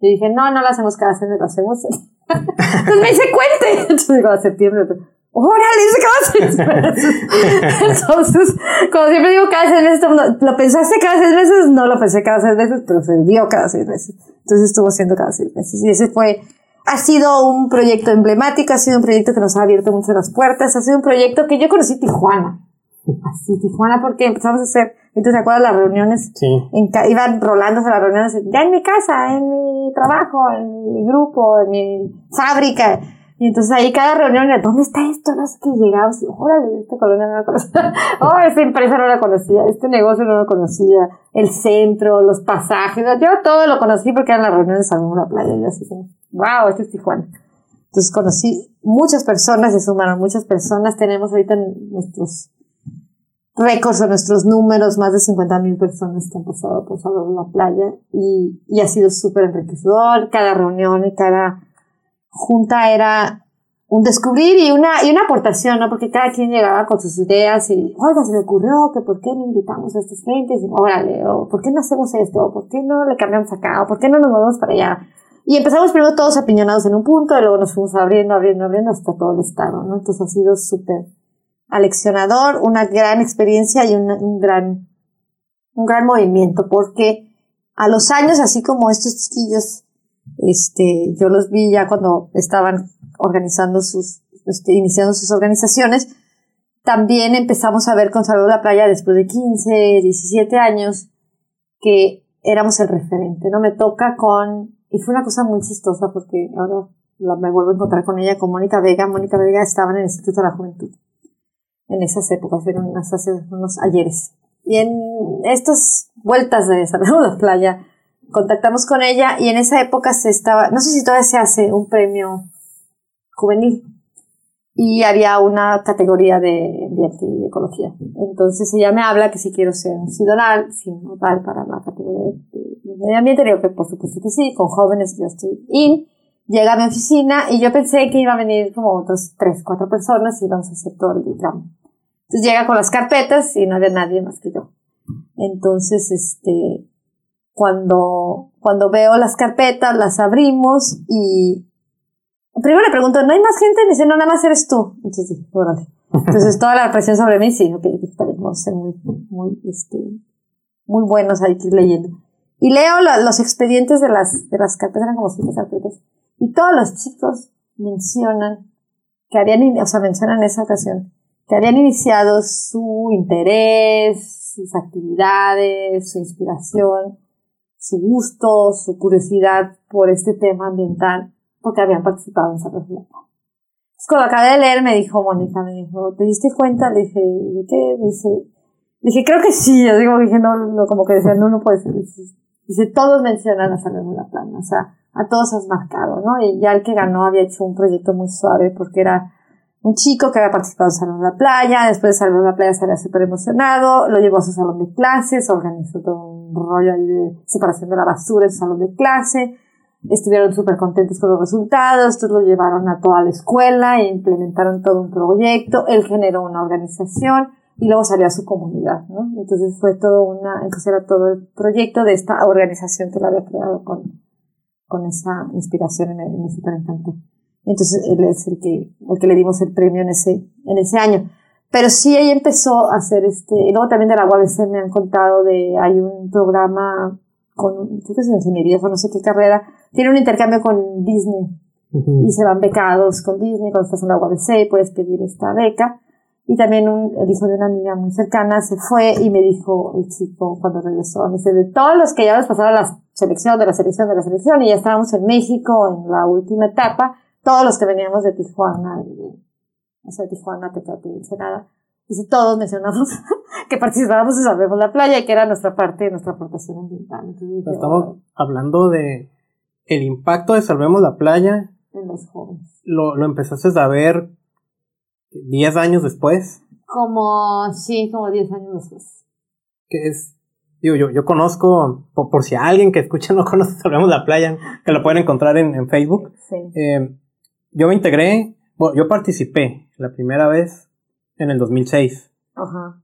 Y dije, no, no lo hacemos cada seis meses, lo hacemos. entonces me dice, cuente. Entonces digo, a septiembre. ¡Órale! ¿Qué cada Entonces, cuando siempre digo cada seis meses, ¿lo pensaste cada seis meses? No lo pensé cada seis meses, pero se dio cada seis meses. Entonces estuvo haciendo cada seis meses. Y ese fue, ha sido un proyecto emblemático, ha sido un proyecto que nos ha abierto mucho las puertas, ha sido un proyecto que yo conocí Tijuana. Así, Tijuana, porque empezamos a hacer, entonces, ¿te acuerdas las reuniones? Sí. En, iban rolándose las reuniones, ya en mi casa, en mi trabajo, en mi grupo, en mi fábrica y entonces ahí cada reunión, ¿dónde está esto? No sé qué llegamos. Y, órale, esta colonia no la conocía. oh, esta empresa no la conocía. Este negocio no lo conocía. El centro, los pasajes. Yo todo lo conocí porque eran las reuniones en la playa. Y así, wow, esto es Tijuana. Entonces conocí muchas personas, se sumaron muchas personas. Tenemos ahorita nuestros récords o nuestros números, más de 50 mil personas que han pasado por Salvador la playa. Y, y ha sido súper enriquecedor. Cada reunión y cada junta era un descubrir y una, y una aportación, ¿no? Porque cada quien llegaba con sus ideas y, oiga, se me ocurrió que por qué no invitamos a estas gentes, y órale, o por qué no hacemos esto, o por qué no le cambiamos acá, o por qué no nos vamos para allá. Y empezamos primero todos apiñonados en un punto, y luego nos fuimos abriendo, abriendo, abriendo hasta todo el estado, ¿no? Entonces ha sido súper aleccionador, una gran experiencia y un gran, un gran movimiento, porque a los años, así como estos chiquillos este, yo los vi ya cuando estaban organizando sus, este, iniciando sus organizaciones. También empezamos a ver con Salud la Playa después de 15, 17 años que éramos el referente, ¿no? Me toca con, y fue una cosa muy chistosa porque ahora me vuelvo a encontrar con ella, con Mónica Vega. Mónica Vega estaba en el Instituto de la Juventud en esas épocas, fueron hace unos ayeres. Y en estas vueltas de Salud la Playa, contactamos con ella y en esa época se estaba, no sé si todavía se hace un premio juvenil y había una categoría de ambiente y ecología. Entonces ella me habla que si quiero ser un sidonal, tal para la categoría de, medio ambiente, digo que por supuesto que sí, con jóvenes yo estoy in. Llega a mi oficina y yo pensé que iba a venir como otros tres, cuatro personas y íbamos a hacer todo el drama. Entonces llega con las carpetas y no había nadie más que yo. Entonces, este, cuando, cuando veo las carpetas, las abrimos y primero le pregunto, ¿no hay más gente? Me dice, no, nada más eres tú. Entonces, sí, órale. Entonces, toda la presión sobre mí, sí, ok, a ser muy, muy, este, muy buenos ahí leyendo. Y leo los expedientes de las, de las carpetas, eran como siete carpetas, y todos los chicos mencionan que habían, o sea, mencionan en esa ocasión, que habían iniciado su interés, sus actividades, su inspiración su gusto, su curiosidad por este tema ambiental, porque habían participado en esa reflexión. Entonces, cuando acabé de leer, me dijo Mónica, me dijo, ¿te diste cuenta? Le dije, ¿de qué? Dice, dije, creo que sí. Yo digo, dije, no, no, como que decía, no, no puede ser. Dice, todos mencionan a Salud Plana, o sea, a todos has marcado, ¿no? Y ya el que ganó había hecho un proyecto muy suave porque era un chico que había participado en Salón de la Playa, después de Salón de la Playa se había súper emocionado, lo llevó a su salón de clases, organizó todo un rollo ahí de separación de la basura en su salón de clase, estuvieron súper contentos con los resultados, entonces lo llevaron a toda la escuela e implementaron todo un proyecto, él generó una organización y luego salió a su comunidad, ¿no? Entonces fue todo una, entonces era todo el proyecto de esta organización que lo había creado con, con esa inspiración en, en ese. Entonces él es el que, el que le dimos el premio en ese, en ese año. Pero sí ahí empezó a hacer este, y luego también de la UABC me han contado de, hay un programa con, creo que es ingeniería o no sé qué carrera, tiene un intercambio con Disney y se van becados con Disney, cuando estás en la UABC puedes pedir esta beca. Y también un, el hijo de una amiga muy cercana se fue y me dijo el chico cuando regresó, me dice, de todos los que ya les pasaron la selección, de la selección, de la selección, y ya estábamos en México en la última etapa, todos los que veníamos de Tijuana, y o sea, Tijuana, Tecate, Ensenada, dice, todos mencionamos que participábamos en Salvemos la Playa y que era nuestra parte, nuestra aportación ambiental. Estamos hablando de el impacto de Salvemos la Playa. En los jóvenes. Lo, lo empezaste a ver 10 años después. Como, sí, como 10 años después. Que es, digo, yo, yo conozco, por, si alguien que escucha no conoce Salvemos la Playa, que lo pueden encontrar en, en Facebook. Sí. Eh, yo me integré, bueno, yo participé la primera vez en el 2006. Ajá.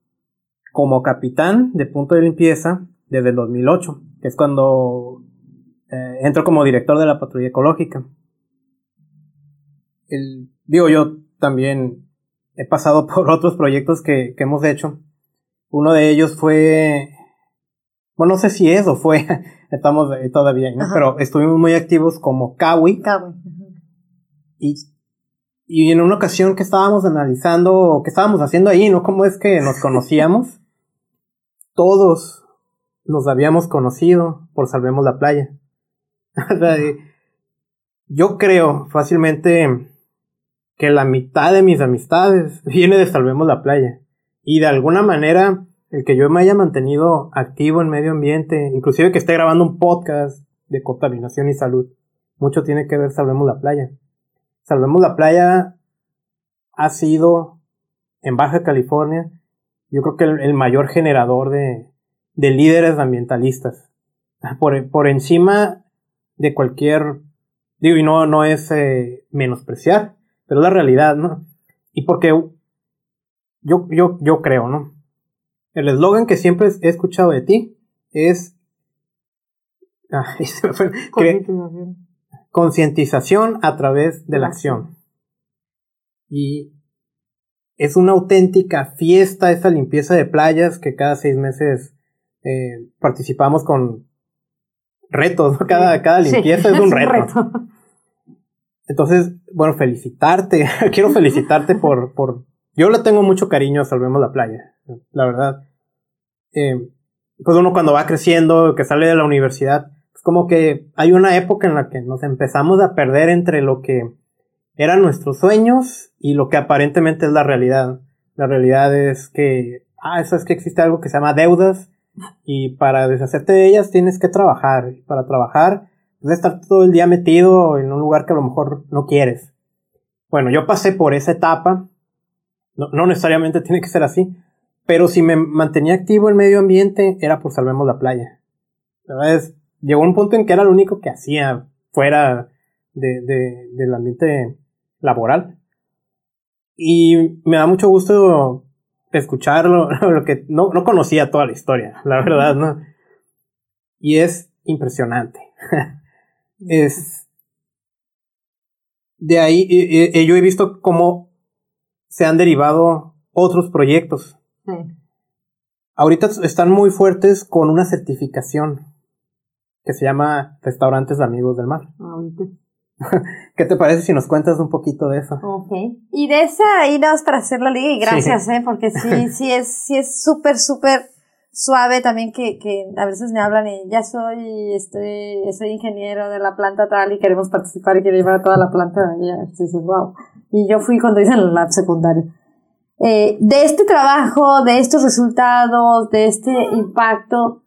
Como capitán de punto de limpieza desde el 2008, que es cuando eh, entro como director de la patrulla ecológica. El, digo, yo también he pasado por otros proyectos que, que hemos hecho. Uno de ellos fue, bueno, no sé si es o fue, estamos todavía, ¿no? pero estuvimos muy activos como. Kawi. Y, y en una ocasión que estábamos analizando, que estábamos haciendo ahí, ¿no? ¿Cómo es que nos conocíamos? Todos nos habíamos conocido por Salvemos la Playa. yo creo fácilmente que la mitad de mis amistades viene de Salvemos la Playa. Y de alguna manera, el que yo me haya mantenido activo en medio ambiente, inclusive que esté grabando un podcast de contaminación y salud, mucho tiene que ver Salvemos la Playa. Salvemos la Playa ha sido en Baja California, yo creo que el, mayor generador de, de, líderes ambientalistas. Por, por, encima de cualquier, digo, y no, no es eh, menospreciar, pero la realidad, ¿no? Y porque yo, yo, yo creo, ¿no? El eslogan que siempre he escuchado de ti es ah, concientización a través de la acción. Y es una auténtica fiesta esa limpieza de playas que cada seis meses eh, participamos con retos, cada, cada limpieza es un reto. Entonces, bueno, felicitarte. Quiero felicitarte por, por. Yo le tengo mucho cariño a Salvemos la Playa, la verdad. Eh, pues uno cuando va creciendo, que sale de la universidad, como que hay una época en la que nos empezamos a perder entre lo que eran nuestros sueños y lo que aparentemente es la realidad. La realidad es que, ah, eso es que existe algo que se llama deudas y para deshacerte de ellas tienes que trabajar. Y para trabajar de estar todo el día metido en un lugar que a lo mejor no quieres. Bueno, yo pasé por esa etapa, no, no necesariamente tiene que ser así, pero si me mantenía activo en medio ambiente era por Salvemos la Playa. verdad llegó un punto en que era lo único que hacía fuera de, de, del ambiente laboral. Y me da mucho gusto escucharlo, lo que no, no conocía toda la historia, la verdad, ¿no? Y es impresionante. es de ahí yo he visto cómo se han derivado otros proyectos. Ahorita están muy fuertes con una certificación que se llama Restaurantes Amigos del Mar. ¿Qué te parece si nos cuentas un poquito de eso? Ok. Y de esa, más para hacer la liga y gracias, ¿eh? Porque sí, sí es, sí es súper, súper suave también que, que a veces me hablan y ya soy, estoy, soy ingeniero de la planta tal y queremos participar y quiero llevar a toda la planta. Y dices, wow. Y yo fui cuando hice el lab secundario. Eh, de este trabajo, de estos resultados, de este impacto,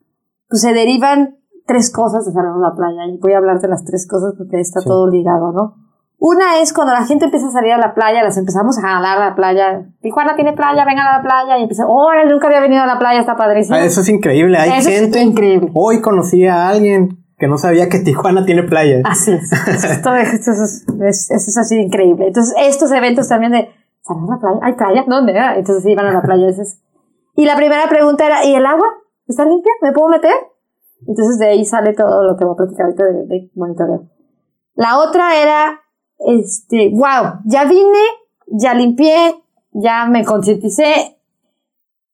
pues se derivan tres cosas de Salvemos la Playa. Y voy a hablar de las tres cosas porque está todo ligado, ¿no? Una es cuando la gente empieza a salir a la playa, las empezamos a jalar a la playa. Tijuana tiene playa, vengan a la playa. Y empieza, oh, nunca había venido a la playa, está padrísimo. Ah, eso es increíble, hay gente. Es increíble. Hoy conocí a alguien que no sabía que Tijuana tiene playa. Así es. esto, es, es, es, así increíble. Entonces, estos eventos también de, ¿salimos a la playa? ¿Hay playa? ¿Dónde? Entonces iban a la playa. Y la primera pregunta era, ¿y el agua? ¿Está limpia? ¿Me puedo meter? Entonces de ahí sale todo lo que voy a platicar ahorita de, de monitoreo. La otra era, este, wow, ya vine, ya limpié, ya me concienticé,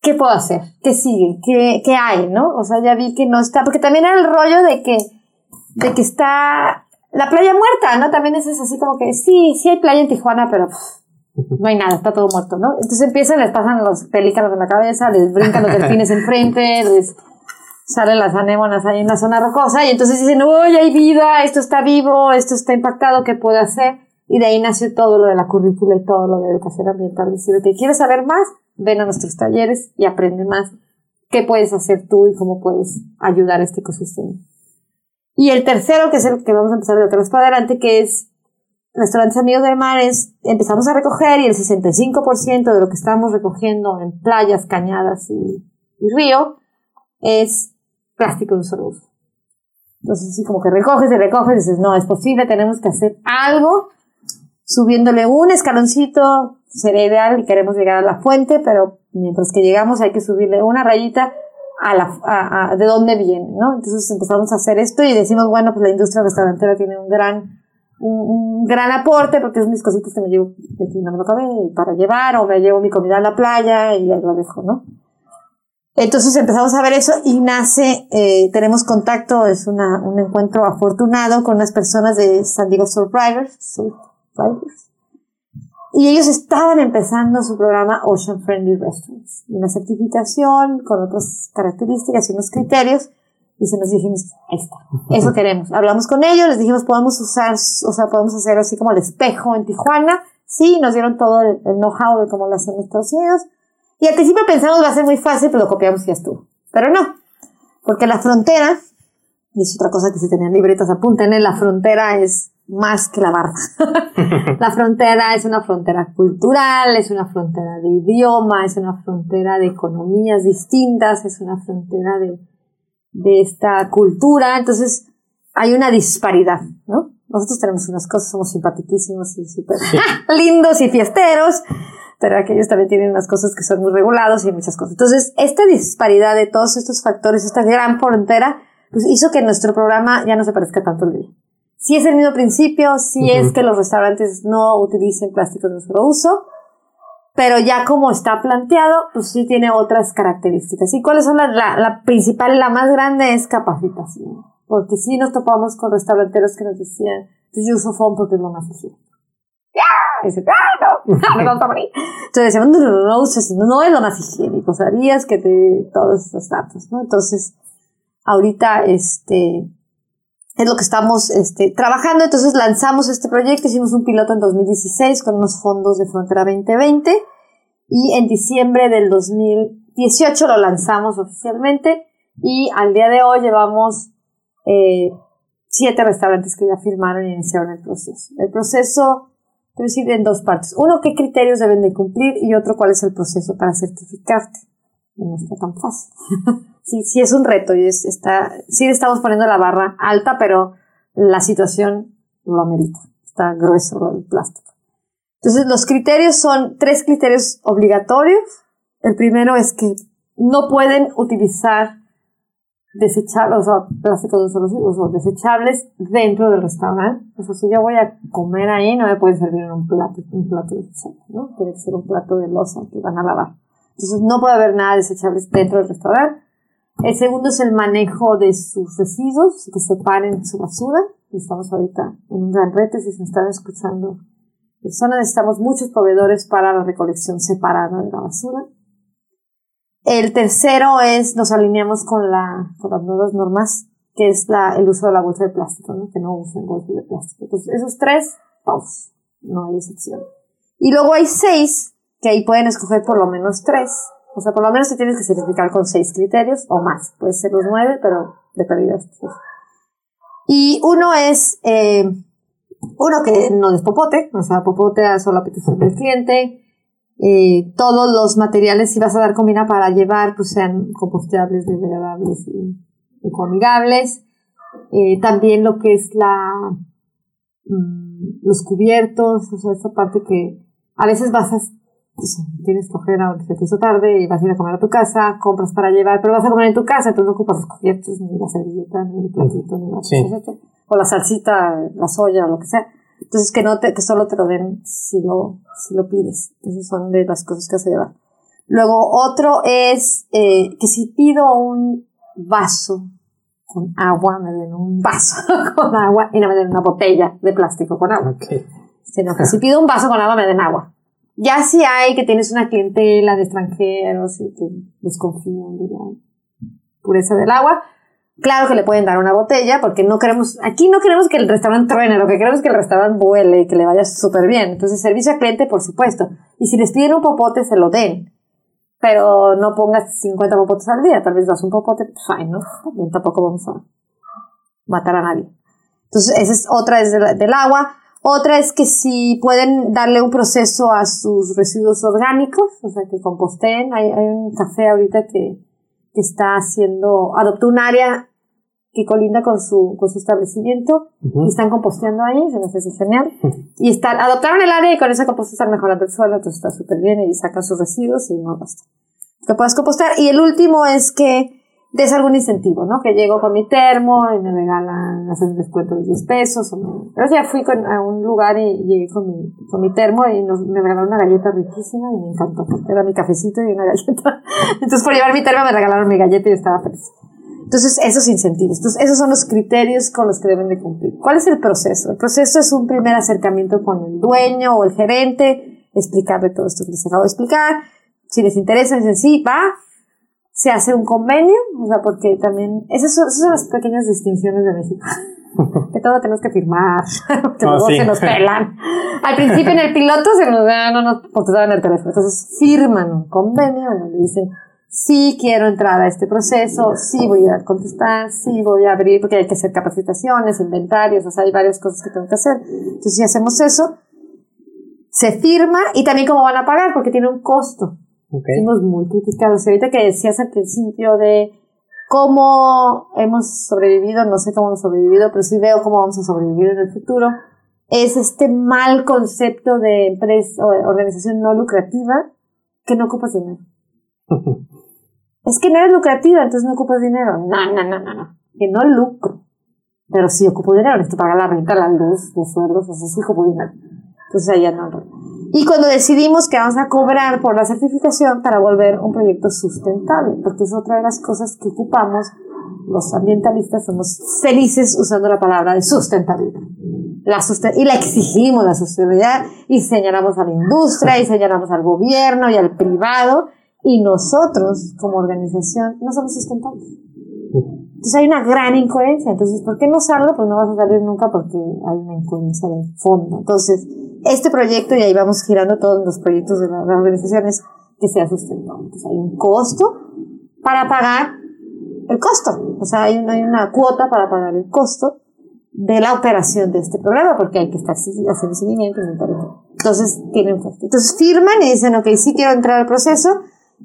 ¿qué puedo hacer? ¿Qué sigue? ¿Qué, ¿Qué hay? ¿No? O sea, ya vi que no está, porque también era el rollo de que, de que está la playa muerta, ¿no? También es así como que sí, sí hay playa en Tijuana, pero no hay nada, está todo muerto, ¿no? Entonces empiezan, les pasan los pelícanos en la cabeza, les brincan los delfines enfrente, les salen las anémonas ahí en la zona rocosa y entonces dicen, uy, hay vida, esto está vivo, esto está impactado, ¿qué puedo hacer? Y de ahí nació todo lo de la currícula y todo lo de educación ambiental. Decir, que ¿quieres saber más? Ven a nuestros talleres y aprende más qué puedes hacer tú y cómo puedes ayudar a este ecosistema. Y el tercero, que es el que vamos a empezar de atrás para adelante, que es restaurantes amigos de mares, empezamos a recoger y el 65% de lo que estamos recogiendo en playas, cañadas y, y río es plástico de un solo uso. Entonces, así como que recoges y recoges y dices, no, es posible, tenemos que hacer algo, subiéndole un escaloncito, sería ideal y queremos llegar a la fuente, pero mientras que llegamos hay que subirle una rayita a la, a, de dónde viene, ¿no? Entonces empezamos a hacer esto y decimos, bueno, pues la industria restaurantera tiene un gran, un, gran aporte porque es mis cositas que me llevo aquí no me lo acabé para llevar o me llevo mi comida a la playa y ahí lo dejo, ¿no? Entonces empezamos a ver eso y nace, eh, tenemos contacto, es una, un encuentro afortunado con unas personas de San Diego Surfriders, Surfriders. Y ellos estaban empezando su programa Ocean Friendly Restaurants, una certificación con otras características y unos criterios. Y se nos dijimos, ahí está, eso queremos. Hablamos con ellos, les dijimos, podemos usar, o sea, podemos hacer así como el espejo en Tijuana. Sí, nos dieron todo el, el know-how de cómo lo hacen en Estados Unidos y al principio pensamos va a ser muy fácil, pero lo copiamos y ya estuvo. Pero no, porque la frontera, y es otra cosa que si tenían libretas apunten, la frontera es más que la barra. la frontera es una frontera cultural, es una frontera de idioma, es una frontera de economías distintas, es una frontera de, de esta cultura. Entonces, hay una disparidad, ¿no? Nosotros tenemos unas cosas, somos simpaticísimos y súper lindos y fiesteros, pero aquellos también tienen unas cosas que son muy regulados y muchas cosas. Entonces, esta disparidad de todos estos factores, esta gran frontera, pues hizo que nuestro programa ya no se parezca tanto al día. Sí es el mismo principio, sí es que los restaurantes no utilicen plásticos de solo uso, pero ya como está planteado, pues sí tiene otras características. ¿Y cuáles son las, la, la principal la más grande es capacitación? Porque sí nos topamos con restauranteros que nos decían, pues yo uso foam porque es lo más higiénico. Y dice, ¡ah, no! Entonces decíamos, no, no, no, es lo más higiénico, sabías que te, todos estos datos, ¿no? Entonces, ahorita, este, es lo que estamos este, trabajando. Entonces lanzamos este proyecto, hicimos un piloto en 2016 con unos fondos de Frontera 2020 y en diciembre del 2018 lo lanzamos oficialmente y al día de hoy llevamos eh, siete restaurantes que ya firmaron y iniciaron el proceso. El proceso pero sí en dos partes. Uno, qué criterios deben de cumplir y otro, cuál es el proceso para certificarte. No está tan fácil. sí, sí es un reto y es, está, sí estamos poniendo la barra alta, pero la situación lo amerita. Está grueso el plástico. Entonces, los criterios son tres criterios obligatorios. El primero es que no pueden utilizar desechables, o sea, plásticos de uso, desechables dentro del restaurante. O sea, si yo voy a comer ahí, no me pueden servir en un plato, un plato desechable, ¿no? Tiene que ser un plato de losa que van a lavar. Entonces, no puede haber nada desechables dentro del restaurante. El segundo es el manejo de sus residuos, que separen su basura. Estamos ahorita en un gran reto, si se están escuchando personas, necesitamos muchos proveedores para la recolección separada de la basura. El tercero es, nos alineamos con, la, con las nuevas normas, que es la, el uso de la bolsa de plástico, ¿no? que no usen bolsa de plástico. Entonces, esos tres, todos, no hay excepción. Y luego hay seis, que ahí pueden escoger por lo menos tres. O sea, por lo menos te tienes que certificar con seis criterios o más. Puede ser los nueve, pero de pérdida. Y uno es, eh, uno que no es popote, o sea, popote a petición del cliente, eh, todos los materiales, si vas a dar comida para llevar, pues sean compostables, degradables y ecoamigables. Eh, también lo que es la, mm, los cubiertos, o sea, esa parte que a veces vas a, pues, tienes flojera o te hizo tarde y vas a ir a comer a tu casa, compras para llevar, pero vas a comer en tu casa, entonces no ocupas los cubiertos, ni la servilleta, ni el platito, ni la sí. o la salsita, la soya, o lo que sea. Entonces, que, no te, que solo te lo den si lo, si lo pides. Esas son de las cosas que vas a llevar. Luego, otro es eh, que si pido un vaso con agua, me den un vaso con agua y no me den una botella de plástico con agua. Sino que si pido un vaso con agua, me den agua. Ya si hay que tienes una clientela de extranjeros y que desconfían de la pureza del agua, claro que le pueden dar una botella porque no queremos, aquí no queremos que el restaurante truene, lo que queremos es que el restaurante vuele y que le vaya súper bien. Entonces, servicio al cliente, por supuesto. Y si les piden un popote, se lo den. Pero no pongas 50 popotes al día, tal vez das un popote, fine, ¿no? También tampoco vamos a matar a nadie. Entonces, esa es otra es del agua. Otra es que si pueden darle un proceso a sus residuos orgánicos, o sea, que composteen. Hay, hay un café ahorita que, que está haciendo, adoptó un área que colinda con su, con su establecimiento y están composteando ahí, se me hace genial. Y están, adoptaron el área y con esa composta están mejorando el suelo, entonces está súper bien y sacan sus residuos y no basta. Te puedes compostar. Y el último es que des algún incentivo, ¿no? Que llego con mi termo y me regalan, hacen descuento de 10 pesos. O me... Pero ya fui con, a un lugar y llegué con mi, con mi termo y nos, me regalaron una galleta riquísima y me encantó porque era mi cafecito y una galleta. Entonces por llevar mi termo me regalaron mi galleta y estaba feliz. Entonces, esos incentivos. Entonces, esos son los criterios con los que deben de cumplir. ¿Cuál es el proceso? El proceso es un primer acercamiento con el dueño o el gerente, explicarle todo esto que les acabo de explicar. Si les interesa, dicen sí, va, se hace un convenio, o sea, porque también, esas son, esas son las pequeñas distinciones de México. que todo tenemos que firmar, que Oh, luego sí. se nos pelan. Al principio en el piloto se nos ah, no nos contestaban el teléfono, entonces firman un convenio en donde dicen, sí quiero entrar a este proceso, sí voy a contestar, sí voy a abrir, porque hay que hacer capacitaciones, inventarios, o sea, hay varias cosas que tengo que hacer. Entonces, si hacemos eso, se firma y también cómo van a pagar, porque tiene un costo. Ok. Fuimos muy criticados. Y ahorita que decías al principio de cómo hemos sobrevivido, no sé cómo hemos sobrevivido, pero sí veo cómo vamos a sobrevivir en el futuro, es este mal concepto de empresa o organización no lucrativa que no ocupas dinero. Es que no eres lucrativa, entonces no ocupas dinero. No, no, no, no, no. Que no lucro. Pero sí ocupo dinero, necesito pagar la renta, la luz, los sueldos, así sí ocupo dinero. Entonces ya no. Y cuando decidimos que vamos a cobrar por la certificación para volver un proyecto sustentable, porque es otra de las cosas que ocupamos, los ambientalistas somos felices usando la palabra de sustentabilidad. La susten- y la exigimos la sustentabilidad y señalamos a la industria y señalamos al gobierno y al privado y nosotros como organización no somos sustentables. Entonces hay una gran incoherencia. Entonces, ¿por qué no salgo? Pues no vas a salir nunca porque hay una incoherencia de fondo. Entonces, este proyecto, y ahí vamos girando todos los proyectos de la, la organización, es que sea sustentable. Entonces, hay un costo para pagar el costo. O sea, hay una, hay una cuota para pagar el costo de la operación de este programa porque hay que estar haciendo seguimiento. Entonces, tienen. Entonces, firman y dicen, ok, sí quiero entrar al proceso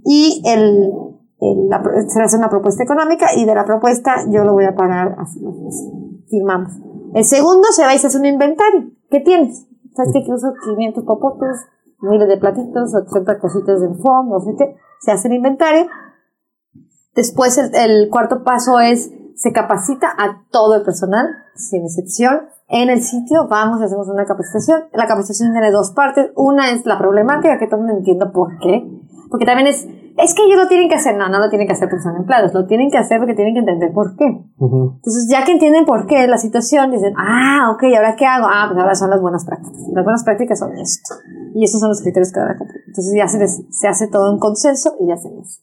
y el, el- la se hace una propuesta económica y de la propuesta yo lo voy a pagar así. Firmamos. El segundo se va y se hace un inventario. ¿Qué tienes? ¿Sabes qué? Que uso 500 popotes, miles de platitos, 80 cositas de foam, no sé qué. Se hace el inventario. Después el, el cuarto paso es se capacita a todo el personal, sin excepción. En el sitio vamos y hacemos una capacitación. La capacitación tiene dos partes. Una es la problemática, que todo el mundo entienda por qué. Porque también es, es que ellos lo tienen que hacer. No, no lo tienen que hacer porque son empleados. Lo tienen que hacer porque tienen que entender por qué. Ujú. Entonces, ya que entienden por qué la situación, dicen, ah, ok, ¿ahora qué hago? Ah, pues ahora son las buenas prácticas. Las buenas prácticas son esto. Y esos son los criterios que van a cumplir. Entonces, ya se, les- se hace todo en consenso y ya hacen eso.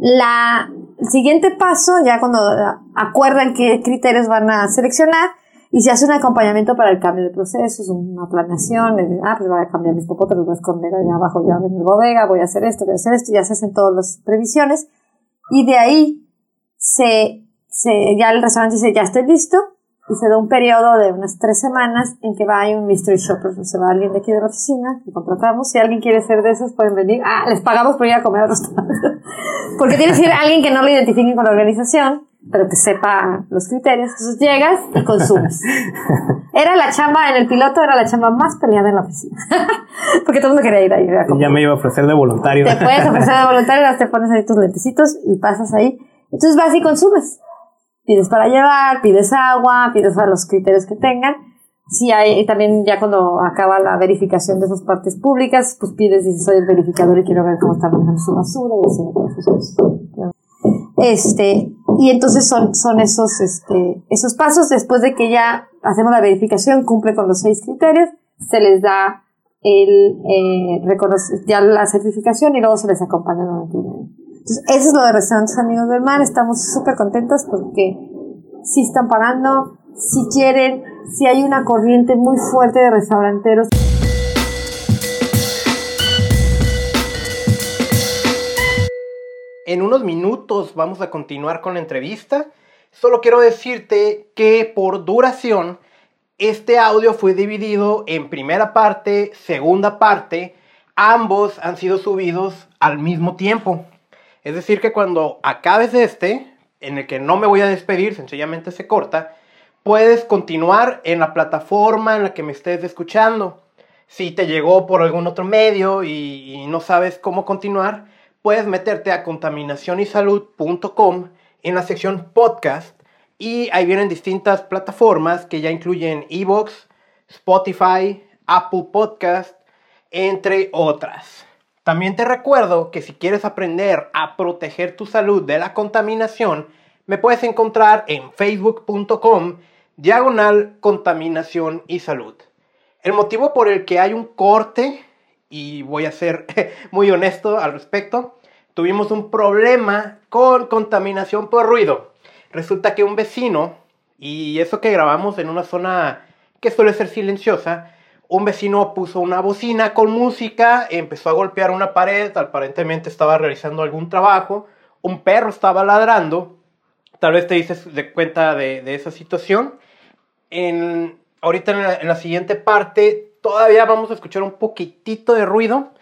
La, el siguiente paso, ya cuando ah, acuerdan qué criterios van a seleccionar, y se hace un acompañamiento para el cambio de procesos, una planeación, de, ah, pues voy a cambiar mis popotes, los voy a esconder allá abajo ya en mi bodega, voy a hacer esto, voy a hacer esto, ya se hacen todas las previsiones, y de ahí se, se, ya el restaurante dice, ya estoy listo, y se da un periodo de unas tres semanas en que va a un mystery shopper, se va alguien de aquí de la oficina, que contratamos, si alguien quiere ser de esos, pueden venir, ah, les pagamos por ir a comer al restaurante, porque tiene que ser alguien que no lo identifique con la organización, pero que sepa los criterios, entonces llegas y consumes. Era la chamba, en el piloto era la chamba más peleada en la oficina, porque todo el mundo quería ir ahí a comer. Ya me iba a ofrecer de voluntario. Te puedes ofrecer de voluntario, te pones ahí tus lentecitos y pasas ahí. Entonces vas y consumes. Pides para llevar, pides agua, pides a los criterios que tengan. Si hay, también ya cuando acaba la verificación de esas partes públicas, pues pides, dices, soy el verificador y quiero ver cómo está manejando su basura y haciendo todas cosas. Este, Y entonces son, son esos, este, esos pasos después de que ya hacemos la verificación, cumple con los seis criterios, se les da el, eh, ya la certificación y luego se les acompaña durante un año. Entonces, eso es lo de Restaurantes Amigos del Mar. Estamos súper contentos porque si están pagando, si quieren, si hay una corriente muy fuerte de restauranteros. En unos minutos vamos a continuar con la entrevista. Solo quiero decirte que por duración este audio fue dividido en primera parte, segunda parte. Ambos han sido subidos al mismo tiempo. Es decir, que cuando acabes este, en el que no me voy a despedir, sencillamente se corta, puedes continuar en la plataforma en la que me estés escuchando. Si te llegó por algún otro medio y, no sabes cómo continuar, puedes meterte a contaminacionysalud.com en la sección podcast y ahí vienen distintas plataformas que ya incluyen Evox, Spotify, Apple Podcast, entre otras. También te recuerdo que si quieres aprender a proteger tu salud de la contaminación, me puedes encontrar en facebook.com diagonal contaminación y salud. El motivo por el que hay un corte, y voy a ser muy honesto al respecto, tuvimos un problema con contaminación por ruido. Resulta que un vecino, y eso que grabamos en una zona que suele ser silenciosa, un vecino puso una bocina con música, empezó a golpear una pared, aparentemente estaba realizando algún trabajo, un perro estaba ladrando, tal vez te dices cuenta de, esa situación. Ahorita en la, en la siguiente parte todavía vamos a escuchar un poquitito de ruido.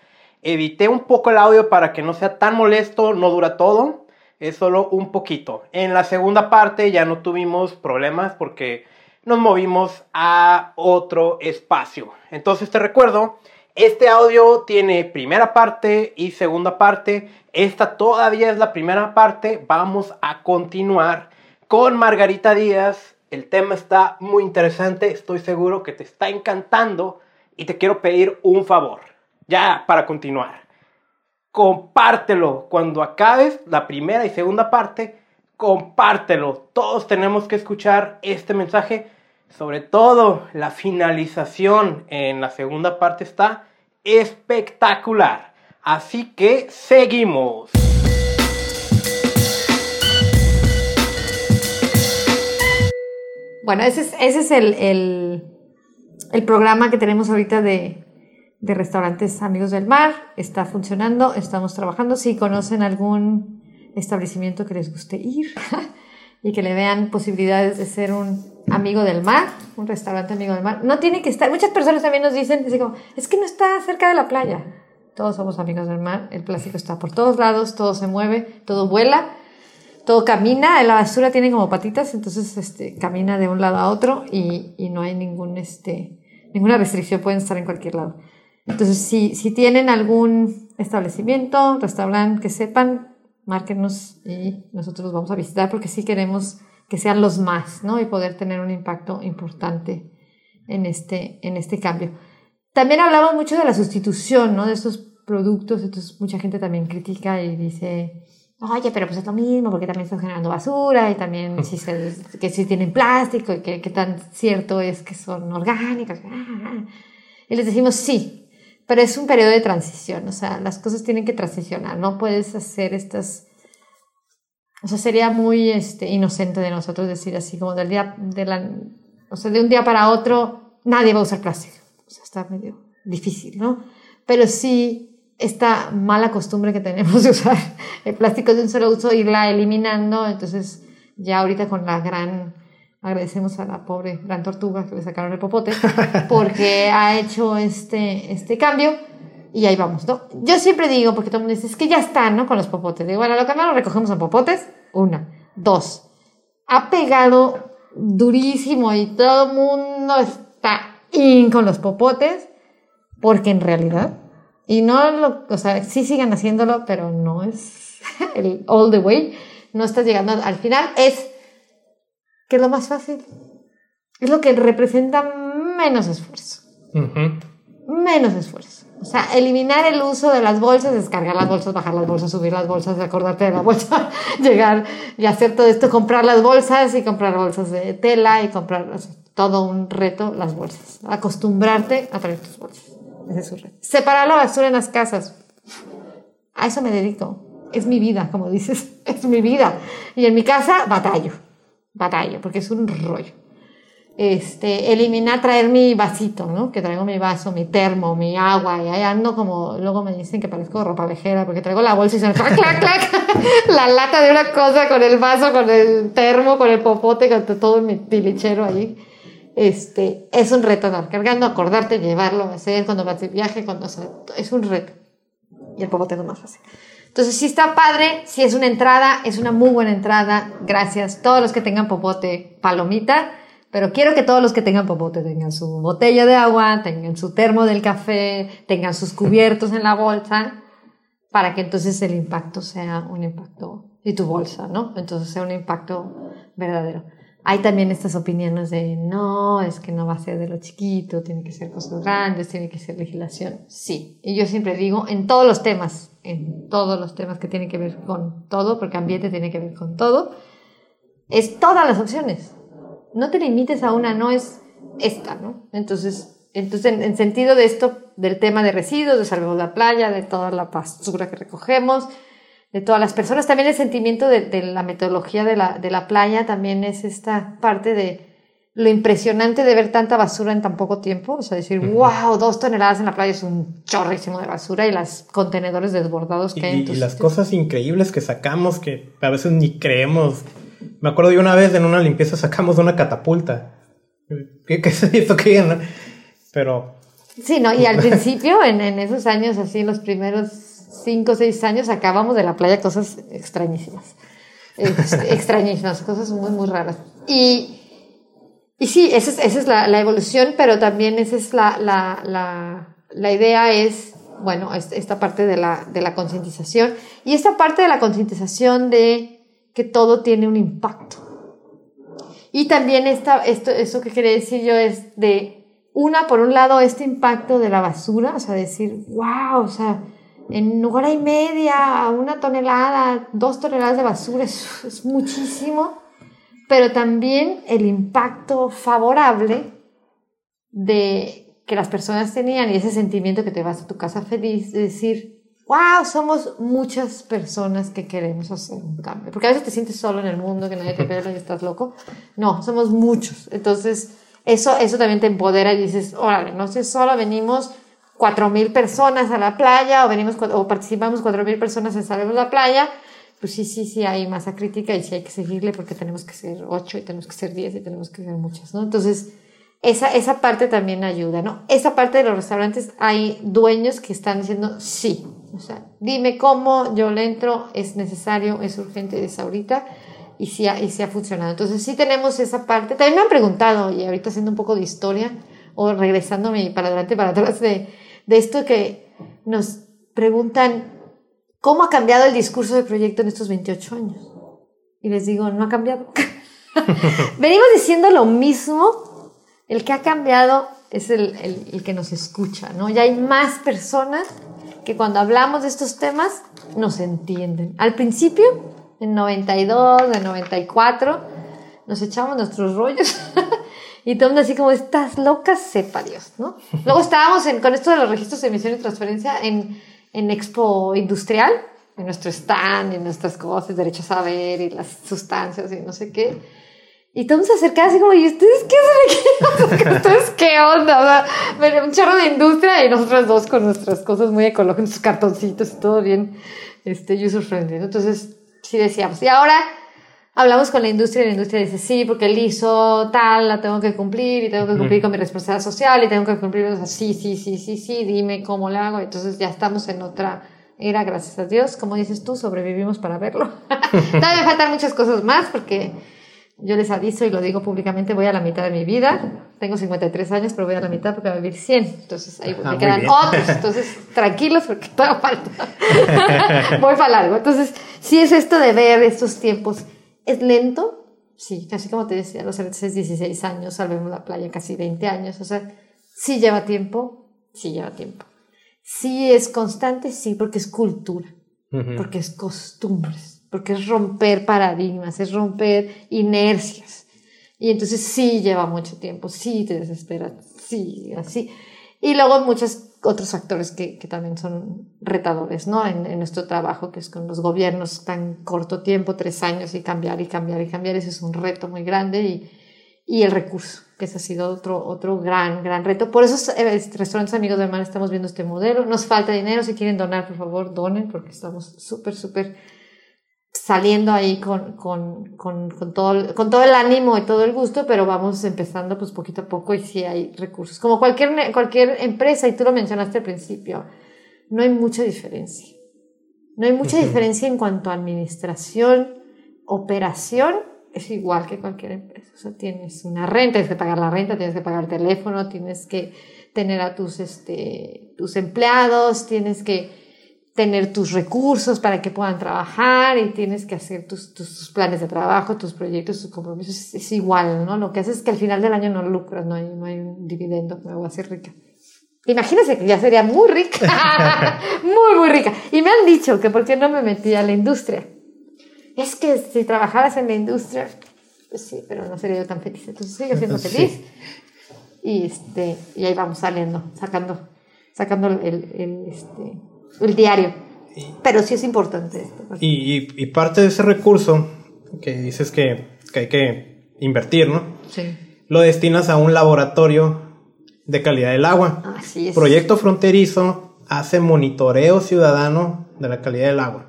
Edité un poco el audio para que no sea tan molesto, no dura todo, es solo un poquito. En la segunda parte ya no tuvimos problemas porque nos movimos a otro espacio. Entonces te recuerdo, este audio tiene primera parte y segunda parte. Esta todavía es la primera parte. Vamos a continuar con Margarita Díaz. El tema está muy interesante. Estoy seguro que te está encantando. Y te quiero pedir un favor. Ya para continuar. Compártelo. Cuando acabes la primera y segunda parte, compártelo. Todos tenemos que escuchar este mensaje sobre todo la finalización en la segunda parte está espectacular. Así que seguimos. Bueno, ese es, el, programa que tenemos ahorita de, de restaurantes Amigos del Mar. Está funcionando, estamos trabajando. Si conocen algún establecimiento que les guste ir y que le vean posibilidades de ser un amigo del mar, un restaurante amigo del mar. No tiene que estar, muchas personas también nos dicen, es que no está cerca de la playa. Todos somos amigos del mar, el plástico está por todos lados, todo se mueve, todo vuela, todo camina, la basura tiene como patitas, entonces este, camina de un lado a otro y, y no hay ningún, este, ninguna restricción, pueden estar en cualquier lado. Entonces, si, si tienen algún establecimiento, restaurante que sepan, márquenos y nosotros los vamos a visitar porque sí queremos que sean los más, ¿no? Y poder tener un impacto importante en este, en este cambio. También hablamos mucho de la sustitución, ¿no? De estos productos, entonces mucha gente también critica y dice, oye, pero pues es lo mismo porque también están generando basura y también si que si tienen plástico y que, tan cierto es que son orgánicos. Y les decimos, sí, pero es un periodo de transición, o sea, las cosas tienen que transicionar, no puedes hacer estas... O sea, sería muy este, inocente de nosotros decir así, como del día, de la, o sea, de un día para otro, nadie va a usar plástico. O sea, está medio difícil, ¿no? Pero sí, esta mala costumbre que tenemos de usar el plástico de un solo uso, irla eliminando, entonces ya ahorita con la gran agradecemos a la pobre gran tortuga que le sacaron el popote, porque ha hecho este, este cambio y ahí vamos, ¿no? Yo siempre digo, porque todo el mundo dice, es que ya están, ¿no? Con los popotes. Digo, bueno, lo que lo recogemos en popotes, una. Dos, ha pegado durísimo y todo el mundo está in con los popotes, porque en realidad, y no lo, o sea, sí sigan haciéndolo, pero no es el all the way, no estás llegando al final, es que es lo más fácil. Es lo que representa menos esfuerzo. menos esfuerzo. O sea, eliminar el uso de las bolsas, descargar las bolsas, bajar las bolsas, subir las bolsas, acordarte de la bolsa, llegar y hacer todo esto, comprar las bolsas y comprar bolsas de tela y comprar todo un reto las bolsas. Acostumbrarte a traer tus bolsas. Ese es un reto. Separar la basura en las casas. A eso me dedico. Es mi vida, como dices. Es mi vida. Y en mi casa batallo. Batallo, porque es un rollo este, eliminar, traer mi vasito, ¿no? Que traigo mi vaso, mi termo, mi agua, y ahí ando como, luego me dicen que parezco ropa vejera, porque traigo la bolsa y se me clac, clac, clac, la lata de una cosa con el vaso, con el termo, con el popote, con todo mi tilichero ahí. Este, es un reto andar cargando, acordarte, llevarlo, hacer cuando vas de viaje, cuando, es un reto. Y el popote es más fácil. Entonces, si está padre, si es una entrada, es una muy buena entrada. Gracias. Todos los que tengan popote, palomita pero quiero que todos los que tengan popote tengan su botella de agua, tengan su termo del café, tengan sus cubiertos en la bolsa, para que entonces el impacto sea un impacto, y tu bolsa, ¿no? Entonces sea un impacto verdadero. Hay también estas opiniones de, no, es que no va a ser de lo chiquito, tiene que ser cosas grandes, tiene que ser legislación. Sí, y yo siempre digo, en todos los temas, en todos los temas que tienen que ver con todo, porque ambiente tiene que ver con todo, es todas las opciones no te limites a una, no es esta, ¿no? Entonces, entonces en, sentido de esto, del tema de residuos, de Salvemos la Playa, de toda la basura que recogemos, de todas las personas, también el sentimiento de, la metodología de la, de la playa también es esta parte de lo impresionante de ver tanta basura en tan poco tiempo, o sea, decir, wow, dos toneladas en la playa es un chorrísimo de basura y los contenedores desbordados que hay. Y, y las cosas increíbles que sacamos que a veces ni creemos me acuerdo de una vez en una limpieza sacamos una catapulta. ¿Qué, qué es esto que no? Pero. Sí, ¿no? Y al principio, en, en, esos años, así, los primeros cinco o seis años, sacábamos de la playa cosas extrañísimas. extrañísimas, cosas muy, muy raras. Y, y sí, esa es, esa es la, la, evolución, pero también esa es la, la, la, la idea es, bueno, esta parte de la, de la concientización. Y esta parte de la concientización de que todo tiene un impacto. Y también esta, esto, eso que quería decir yo es de, una, por un lado, este impacto de la basura, o sea, decir, wow, o sea, en hora y media, una tonelada, dos toneladas de basura, es, muchísimo, pero también el impacto favorable de que las personas tenían y ese sentimiento que te vas a tu casa feliz, de decir, wow, somos muchas personas que queremos hacer un cambio. Porque a veces te sientes solo en el mundo, que nadie te ve y estás loco. No, somos muchos. Entonces, eso, eso también te empodera y dices, órale, no sé, solo venimos cuatro mil personas a la playa o venimos o participamos cuatro mil personas en Salemos la Playa. Pues sí, sí, sí, hay masa crítica y sí hay que seguirle porque tenemos que ser ocho y tenemos que ser diez y tenemos que ser muchas, ¿no? Entonces, esa, esa parte también ayuda, ¿no? Esa parte de los restaurantes hay dueños que están diciendo sí, o sea, dime cómo, yo le entro, es necesario, es urgente, es ahorita, y sí, ha, y sí ha funcionado. Entonces sí tenemos esa parte. También me han preguntado, y ahorita haciendo un poco de historia, o regresándome para adelante, para atrás, de, de esto que nos preguntan, ¿cómo ha cambiado el discurso del proyecto en estos 28 años? Y les digo, no ha cambiado. Venimos diciendo lo mismo, el que ha cambiado es el, el, que nos escucha, ¿no? Ya hay más personas que cuando hablamos de estos temas nos entienden. Al principio, en 92, en 94, nos echamos nuestros rollos y todo mundo así como, estás loca, sepa Dios, ¿no? Luego estábamos en, con esto de los registros de emisión y transferencia en, en Expo Industrial, en nuestro stand, en nuestras cosas, derechos a saber y las sustancias y no sé qué. Y todo se acercaba así como, ¿y ustedes qué hacen aquí? ¿Ustedes qué onda? O sea, un chorro de industria y nosotros dos con nuestras cosas muy ecológicas, cartoncitos y todo bien este, user friendly. Entonces, sí decíamos. Y ahora hablamos con la industria y la industria dice, sí, porque el ISO tal, la tengo que cumplir y tengo que cumplir con mi responsabilidad social y tengo que cumplir, o sea, sí, sí, sí, sí, sí, dime cómo lo hago. Entonces ya estamos en otra era, gracias a Dios. Como dices tú, sobrevivimos para verlo. Todavía faltan muchas cosas más porque yo les aviso y lo digo públicamente, voy a la mitad de mi vida. Tengo 53 años, pero voy a la mitad porque voy a vivir 100. Entonces ahí me quedan otros. Entonces, tranquilos porque todavía falta. voy para largo. Entonces, si es esto de ver estos tiempos. ¿Es lento? Sí, casi como te decía, los es 16 años, salvemos la playa casi 20 años. O sea, sí lleva tiempo, sí lleva tiempo. Sí es constante, sí, porque es cultura, porque es costumbres, porque es romper paradigmas, es romper inercias. Y entonces sí lleva mucho tiempo, sí te desespera, sí, así. Y luego muchos otros factores que, que también son retadores, ¿no? En, en, nuestro trabajo, que es con los gobiernos tan corto tiempo, tres años, y cambiar y cambiar y cambiar, ese es un reto muy grande y, y el recurso, que ese ha sido otro, otro gran, gran reto. Por eso, eh, restaurantes Amigos del Mar, estamos viendo este modelo. Nos falta dinero, si quieren donar, por favor, donen, porque estamos súper, súper saliendo ahí con, con, con, con, todo, con todo el ánimo y todo el gusto, pero vamos empezando pues poquito a poco y sí hay recursos. Como cualquier, cualquier empresa, y tú lo mencionaste al principio, no hay mucha diferencia. No hay mucha diferencia en cuanto a administración, operación, es igual que cualquier empresa. O sea, tienes una renta, tienes que pagar la renta, tienes que pagar el teléfono, tienes que tener a tus, este, tus empleados, tienes que tener tus recursos para que puedan trabajar y tienes que hacer tus, tus, planes de trabajo, tus proyectos, tus compromisos. Es, igual, ¿no? Lo que haces es que al final del año no lucras, no hay, no hay un dividendo, me voy a hacer rica. Imagínense que ya sería muy rica, muy, muy rica. Y me han dicho que por qué no me metí a la industria. Es que si trabajaras en la industria, pues sí, pero no sería yo tan feliz. Entonces sigo siendo feliz. Y, este, y ahí vamos saliendo, sacando, sacando el, el, este, el diario. Pero sí es importante esto. Y, y, parte de ese recurso que dices que, que, hay que invertir, ¿no? Sí. Lo destinas a un laboratorio de calidad del agua. Así es. Proyecto Fronterizo hace monitoreo ciudadano de la calidad del agua.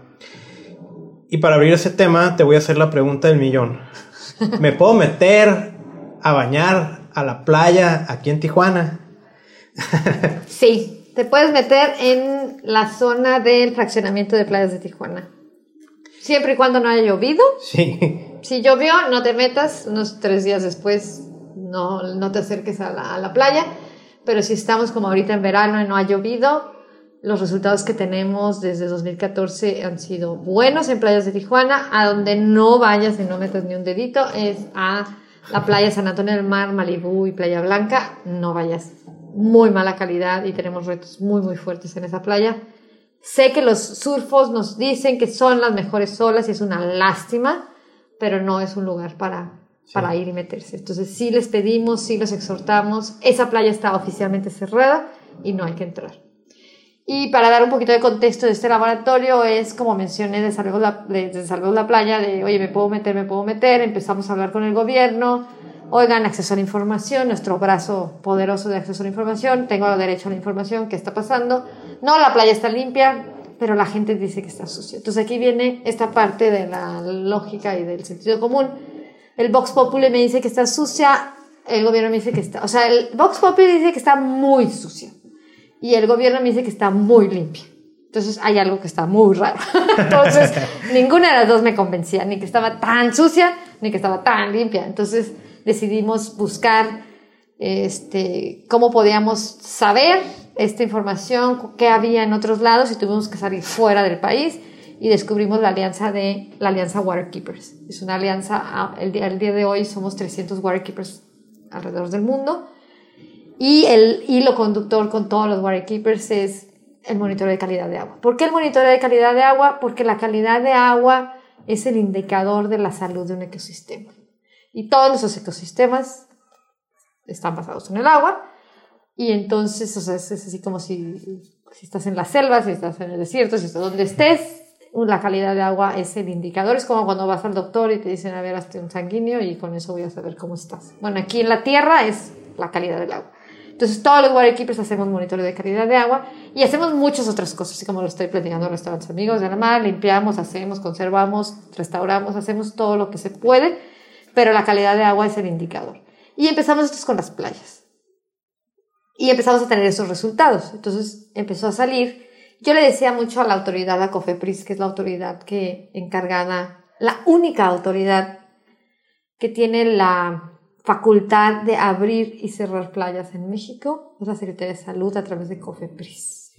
Y para abrir ese tema, te voy a hacer la pregunta del millón. ¿Me puedo meter a bañar a la playa aquí en Tijuana? sí, te puedes meter en la zona del fraccionamiento de playas de Tijuana. Siempre y cuando no haya llovido. Sí. Si llovió, no te metas. Unos tres días después, no, no te acerques a la, a la playa. Pero si estamos como ahorita en verano y no ha llovido, los resultados que tenemos desde 2014 han sido buenos en playas de Tijuana. A donde no vayas y no metas ni un dedito es a la playa San Antonio del Mar, Malibú y Playa Blanca. No vayas muy mala calidad y tenemos retos muy, muy fuertes en esa playa. Sé que los surfos nos dicen que son las mejores olas y es una lástima, pero no es un lugar para, para ir y meterse. Entonces sí les pedimos, sí los exhortamos. Esa playa está oficialmente cerrada y no hay que entrar. Y para dar un poquito de contexto de este laboratorio es, como mencioné, de Salvemos la, de, de la Playa, de, oye, me puedo meter, me puedo meter. Empezamos a hablar con el gobierno, oigan, acceso a la información, nuestro brazo poderoso de acceso a la información, tengo derecho a la información, ¿qué está pasando? No, la playa está limpia, pero la gente dice que está sucia. Entonces aquí viene esta parte de la lógica y del sentido común. El Vox Populi me dice que está sucia, el gobierno me dice que está, o sea, el Vox Populi dice que está muy sucia y el gobierno me dice que está muy limpia. Entonces hay algo que está muy raro. Entonces ninguna de las dos me convencía, ni que estaba tan sucia, ni que estaba tan limpia. Entonces decidimos buscar este, cómo podíamos saber esta información, qué había en otros lados y tuvimos que salir fuera del país y descubrimos la alianza de la alianza Waterkeepers. Es una alianza, ah, el día, el día de hoy somos 300 Waterkeepers alrededor del mundo y el hilo conductor con todos los Waterkeepers es el monitoreo de calidad de agua. ¿Por qué el monitoreo de calidad de agua? Porque la calidad de agua es el indicador de la salud de un ecosistema. Y todos nuestros ecosistemas están basados en el agua. Y entonces, o sea, es, así como si, si estás en la selva, si estás en el desierto, si estás donde estés, la calidad de agua es el indicador. Es como cuando vas al doctor y te dicen, a ver, hazte un sanguíneo y con eso voy a saber cómo estás. Bueno, aquí en la tierra es la calidad del agua. Entonces, todos los waterkeepers hacemos monitoreo de calidad de agua y hacemos muchas otras cosas, así como lo estoy platicando en restaurantes amigos de la mar, limpiamos, hacemos, conservamos, restauramos, hacemos todo lo que se puede pero la calidad de agua es el indicador. Y empezamos esto con las playas. Y empezamos a tener esos resultados. Entonces empezó a salir. Yo le decía mucho a la autoridad, a COFEPRIS, que es la autoridad que encargada, la única autoridad que tiene la facultad de abrir y cerrar playas en México, es la Secretaría de Salud a través de COFEPRIS.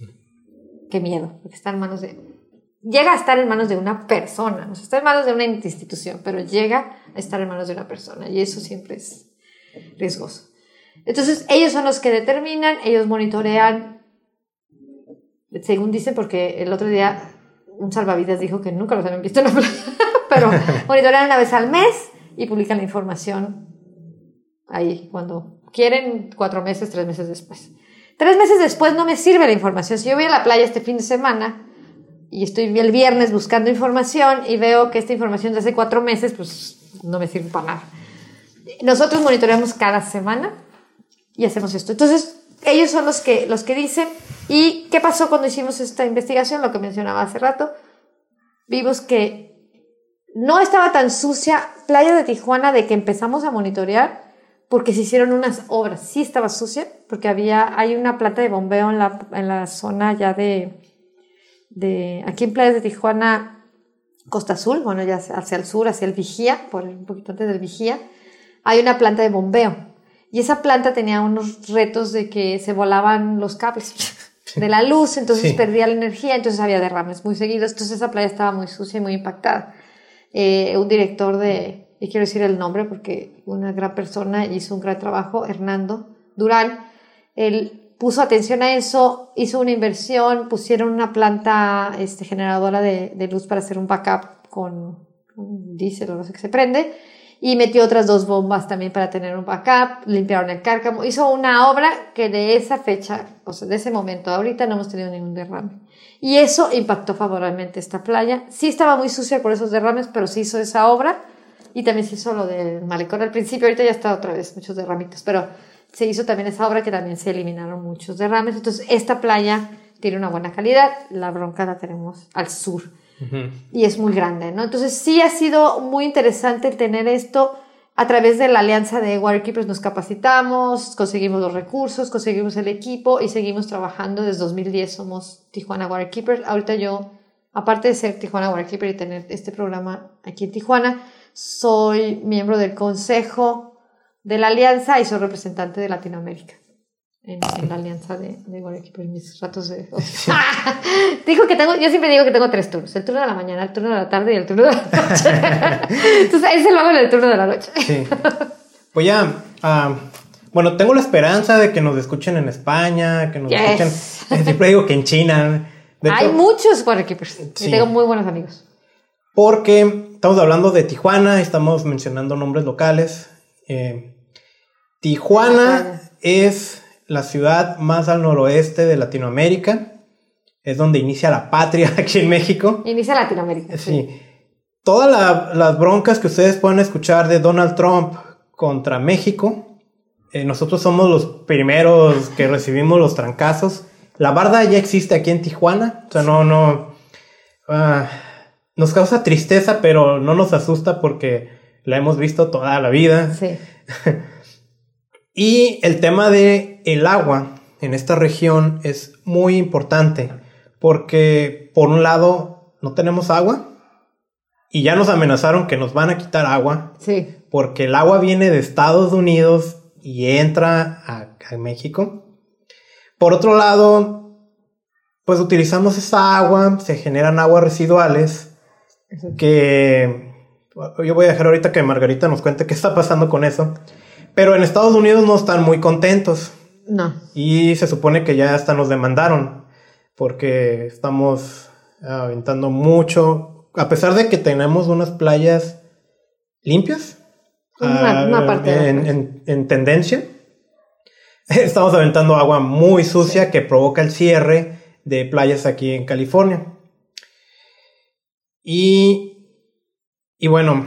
Qué miedo, porque está en manos de llega a estar en manos de una persona, no está en manos de una institución, pero llega a estar en manos de una persona y eso siempre es riesgoso. Entonces, ellos son los que determinan, ellos monitorean según dicen, porque el otro día un salvavidas dijo que nunca los habían visto en la playa, pero monitorean una vez al mes y publican la información ahí cuando quieren, cuatro meses, tres meses después. Tres meses después no me sirve la información. Si yo voy a la playa este fin de semana y estoy el viernes buscando información y veo que esta información de hace cuatro meses, pues no me sirve para nada. Nosotros monitoreamos cada semana y hacemos esto. Entonces, ellos son los que, los que dicen. ¿Y qué pasó cuando hicimos esta investigación? Lo que mencionaba hace rato. Vimos que no estaba tan sucia Playa de Tijuana de que empezamos a monitorear porque se hicieron unas obras. Sí estaba sucia porque había, hay una planta de bombeo en la, en la zona ya de, de, aquí en Playa de Tijuana, Costa Azul, bueno, ya hacia el sur, hacia el Vigía, por un poquito antes del Vigía, hay una planta de bombeo. Y esa planta tenía unos retos de que se volaban los cables de la luz, entonces perdía la energía, entonces había derrames muy seguidos, entonces esa playa estaba muy sucia y muy impactada. Eh, un director de, y quiero decir el nombre porque una gran persona hizo un gran trabajo, Hernando Durán, él puso atención a eso, hizo una inversión, pusieron una planta este, generadora de, de luz para hacer un backup con, con diésel o no sé qué se prende, y metió otras dos bombas también para tener un backup, limpiaron el cárcamo, hizo una obra que de esa fecha, o sea, de ese momento ahorita no hemos tenido ningún derrame. Y eso impactó favorablemente esta playa. Sí estaba muy sucia por esos derrames, pero se hizo esa obra y también se hizo lo del malecón al principio, ahorita ya está otra vez muchos derramitos, pero se hizo también esa obra que también se eliminaron muchos derrames. Entonces, esta playa tiene una buena calidad, la bronca la tenemos al sur y es muy grande, ¿no? Entonces sí ha sido muy interesante tener esto a través de la alianza de Waterkeepers nos capacitamos, conseguimos los recursos, conseguimos el equipo y seguimos trabajando. Desde 2010 somos Tijuana Waterkeepers. Ahorita yo, aparte de ser Tijuana Waterkeeper y tener este programa aquí en Tijuana, soy miembro del consejo de la alianza y soy representante de Latinoamérica en, la alianza de, de en mis ratos de Dijo que tengo, yo siempre digo que tengo tres turnos, el turno de la mañana, el turno de la tarde y el turno de la noche. Entonces, ese lo hago en el turno de la noche. Sí. Pues ya, uh, bueno, tengo la esperanza de que nos escuchen en España, que nos escuchen, siempre digo que en China. Hay muchos waterkeepers y tengo muy buenos amigos. Porque estamos hablando de Tijuana, estamos mencionando nombres locales. Eh, Tijuana es la ciudad más al noroeste de Latinoamérica. Es donde inicia la patria aquí en México. Inicia Latinoamérica. Sí. Todas las broncas que ustedes pueden escuchar de Donald Trump contra México, eh, nosotros somos los primeros que recibimos los trancazos. La barda ya existe aquí en Tijuana. O sea, no, no. Ah, nos causa tristeza, pero no nos asusta porque la hemos visto toda la vida. Sí. Y el tema de el agua en esta región es muy importante porque por un lado no tenemos agua y ya nos amenazaron que nos van a quitar agua. Sí. Porque el agua viene de Estados Unidos y entra a, México. Por otro lado, pues utilizamos esa agua, se generan aguas residuales que yo voy a dejar ahorita que Margarita nos cuente qué está pasando con eso. Pero en Estados Unidos no están muy contentos. No. Y se supone que ya hasta nos demandaron porque estamos aventando mucho, a pesar de que tenemos unas playas limpias. Una, ah, parte en, en, tendencia. Estamos aventando agua muy sucia que provoca el cierre de playas aquí en California. Y, y bueno,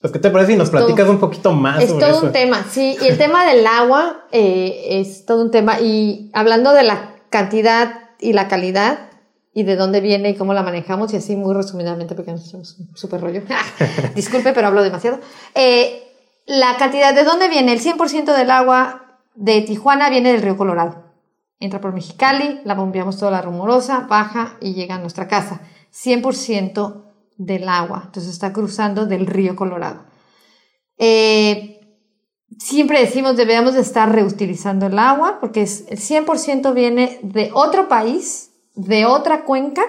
pues, ¿qué te parece si nos platicas un poquito más? Es todo un tema, sí. Y el tema del agua eh, es todo un tema. Y hablando de la cantidad y la calidad y de dónde viene y cómo la manejamos, y así muy resumidamente, porque nos echamos un súper rollo. Disculpe, pero hablo demasiado. Eh, la cantidad, ¿de dónde viene? El 100% del agua de Tijuana viene del río Colorado. Entra por Mexicali, la bombeamos toda la rumorosa, baja y llega a nuestra casa. 100% del agua, entonces está cruzando del río Colorado. Eh, siempre decimos debemos de estar reutilizando el agua porque es, el 100% viene de otro país, de otra cuenca,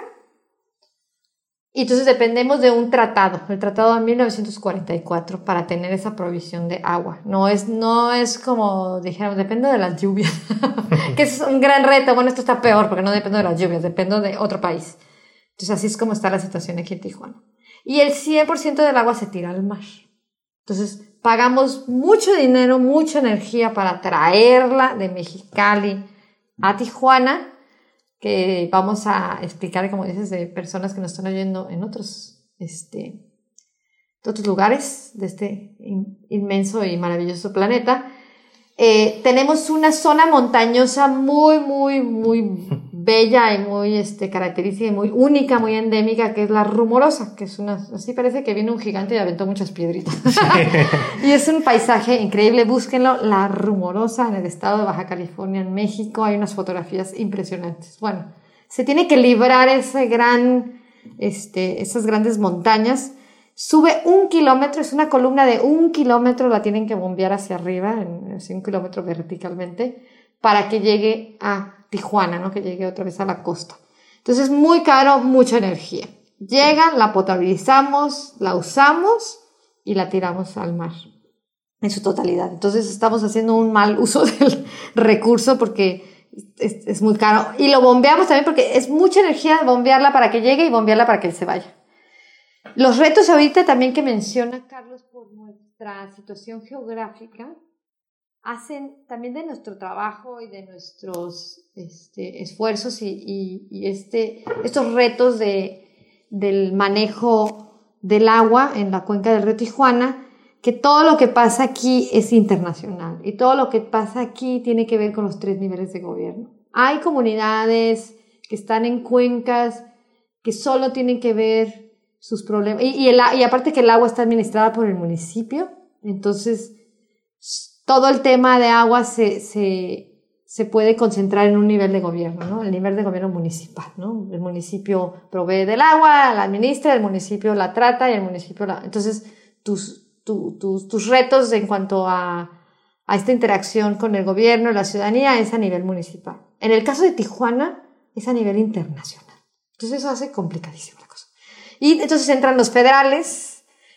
Y entonces dependemos de un tratado, el tratado de 1944, para tener esa provisión de agua. No es, no es como dijéramos, depende de las lluvias, que es un gran reto. Bueno, esto está peor porque no depende de las lluvias, depende de otro país. Entonces así es como está la situación aquí en Tijuana. Y el 100% del agua se tira al mar. Entonces pagamos mucho dinero, mucha energía para traerla de Mexicali a Tijuana que vamos a explicar, como dices, de personas que nos están oyendo en otros, este, otros lugares de este inmenso y maravilloso planeta. Eh, tenemos una zona montañosa muy, muy, muy bella y muy este, característica y muy única, muy endémica, que es la rumorosa, que es una, así parece que viene un gigante y aventó muchas piedritas. y es un paisaje increíble, búsquenlo, la rumorosa en el estado de Baja California, en México, hay unas fotografías impresionantes. Bueno, se tiene que librar ese gran, este, esas grandes montañas. Sube un kilómetro, es una columna de un kilómetro, la tienen que bombear hacia arriba, en, un kilómetro verticalmente, para que llegue a Tijuana, ¿no? Que llegue otra vez a la costa. Entonces, muy caro, mucha energía. Llega, la potabilizamos, la usamos y la tiramos al mar en su totalidad. Entonces, estamos haciendo un mal uso del recurso porque es, es, muy caro. Y lo bombeamos también porque es mucha energía bombearla para que llegue y bombearla para que se vaya. Los retos ahorita también que menciona Carlos por nuestra situación geográfica, hacen también de nuestro trabajo y de nuestros este, esfuerzos y, y, este, estos retos de, del manejo del agua en la cuenca del río Tijuana, que todo lo que pasa aquí es internacional y todo lo que pasa aquí tiene que ver con los tres niveles de gobierno. Hay comunidades que están en cuencas que solo tienen que ver sus problemas y, y, el, y aparte que el agua está administrada por el municipio, entonces todo el tema de agua se, se, se, puede concentrar en un nivel de gobierno, ¿no? El nivel de gobierno municipal, ¿no? El municipio provee del agua, la administra, el municipio la trata y el municipio la... Entonces, tus, tus, tus retos en cuanto a, a esta interacción con el gobierno la ciudadanía es a nivel municipal. En el caso de Tijuana, es a nivel internacional. Entonces, eso hace complicadísima la cosa. Y entonces entran los federales,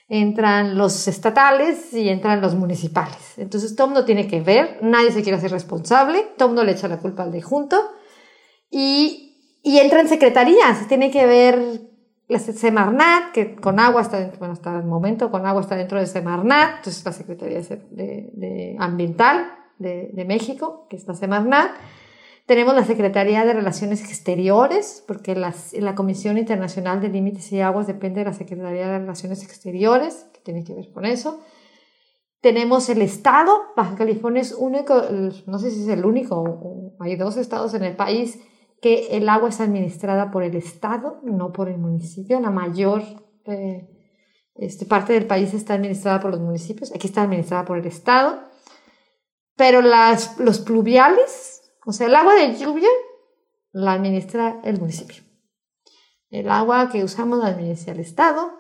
entran los estatales y entran los municipales. Entonces el mundo tiene que ver, nadie se quiere hacer responsable, el mundo le echa la culpa al de junto y, y entran secretarías, tiene que ver la Semarnat, que con agua está dentro, bueno, hasta el momento con agua está dentro de Semarnat, entonces la Secretaría de, de Ambiental de, de, México, que está Semarnat, tenemos la Secretaría de Relaciones Exteriores, porque las, la Comisión Internacional de Límites y Aguas depende de la Secretaría de Relaciones Exteriores, que tiene que ver con eso. Tenemos el Estado, Baja California es único, no sé si es el único, hay dos estados en el país que el agua es administrada por el Estado, no por el municipio. La mayor eh, este, parte del país está administrada por los municipios, aquí está administrada por el Estado. Pero las, los pluviales, o sea, el agua de lluvia la administra el municipio. El agua que usamos la administra el Estado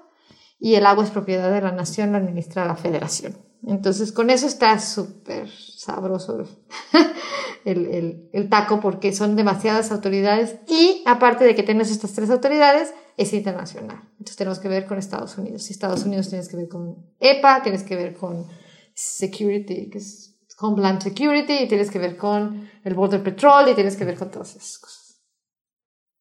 y el agua es propiedad de la nación, la administra la federación. Entonces, con eso está súper sabroso el, el, el, taco porque son demasiadas autoridades y aparte de que tenemos estas tres autoridades, es internacional. Entonces tenemos que ver con Estados Unidos. Si Estados Unidos tienes que ver con EPA, tienes que ver con Security, que es Homeland Security y tienes que ver con el Border Patrol y tienes que ver con todas esas cosas.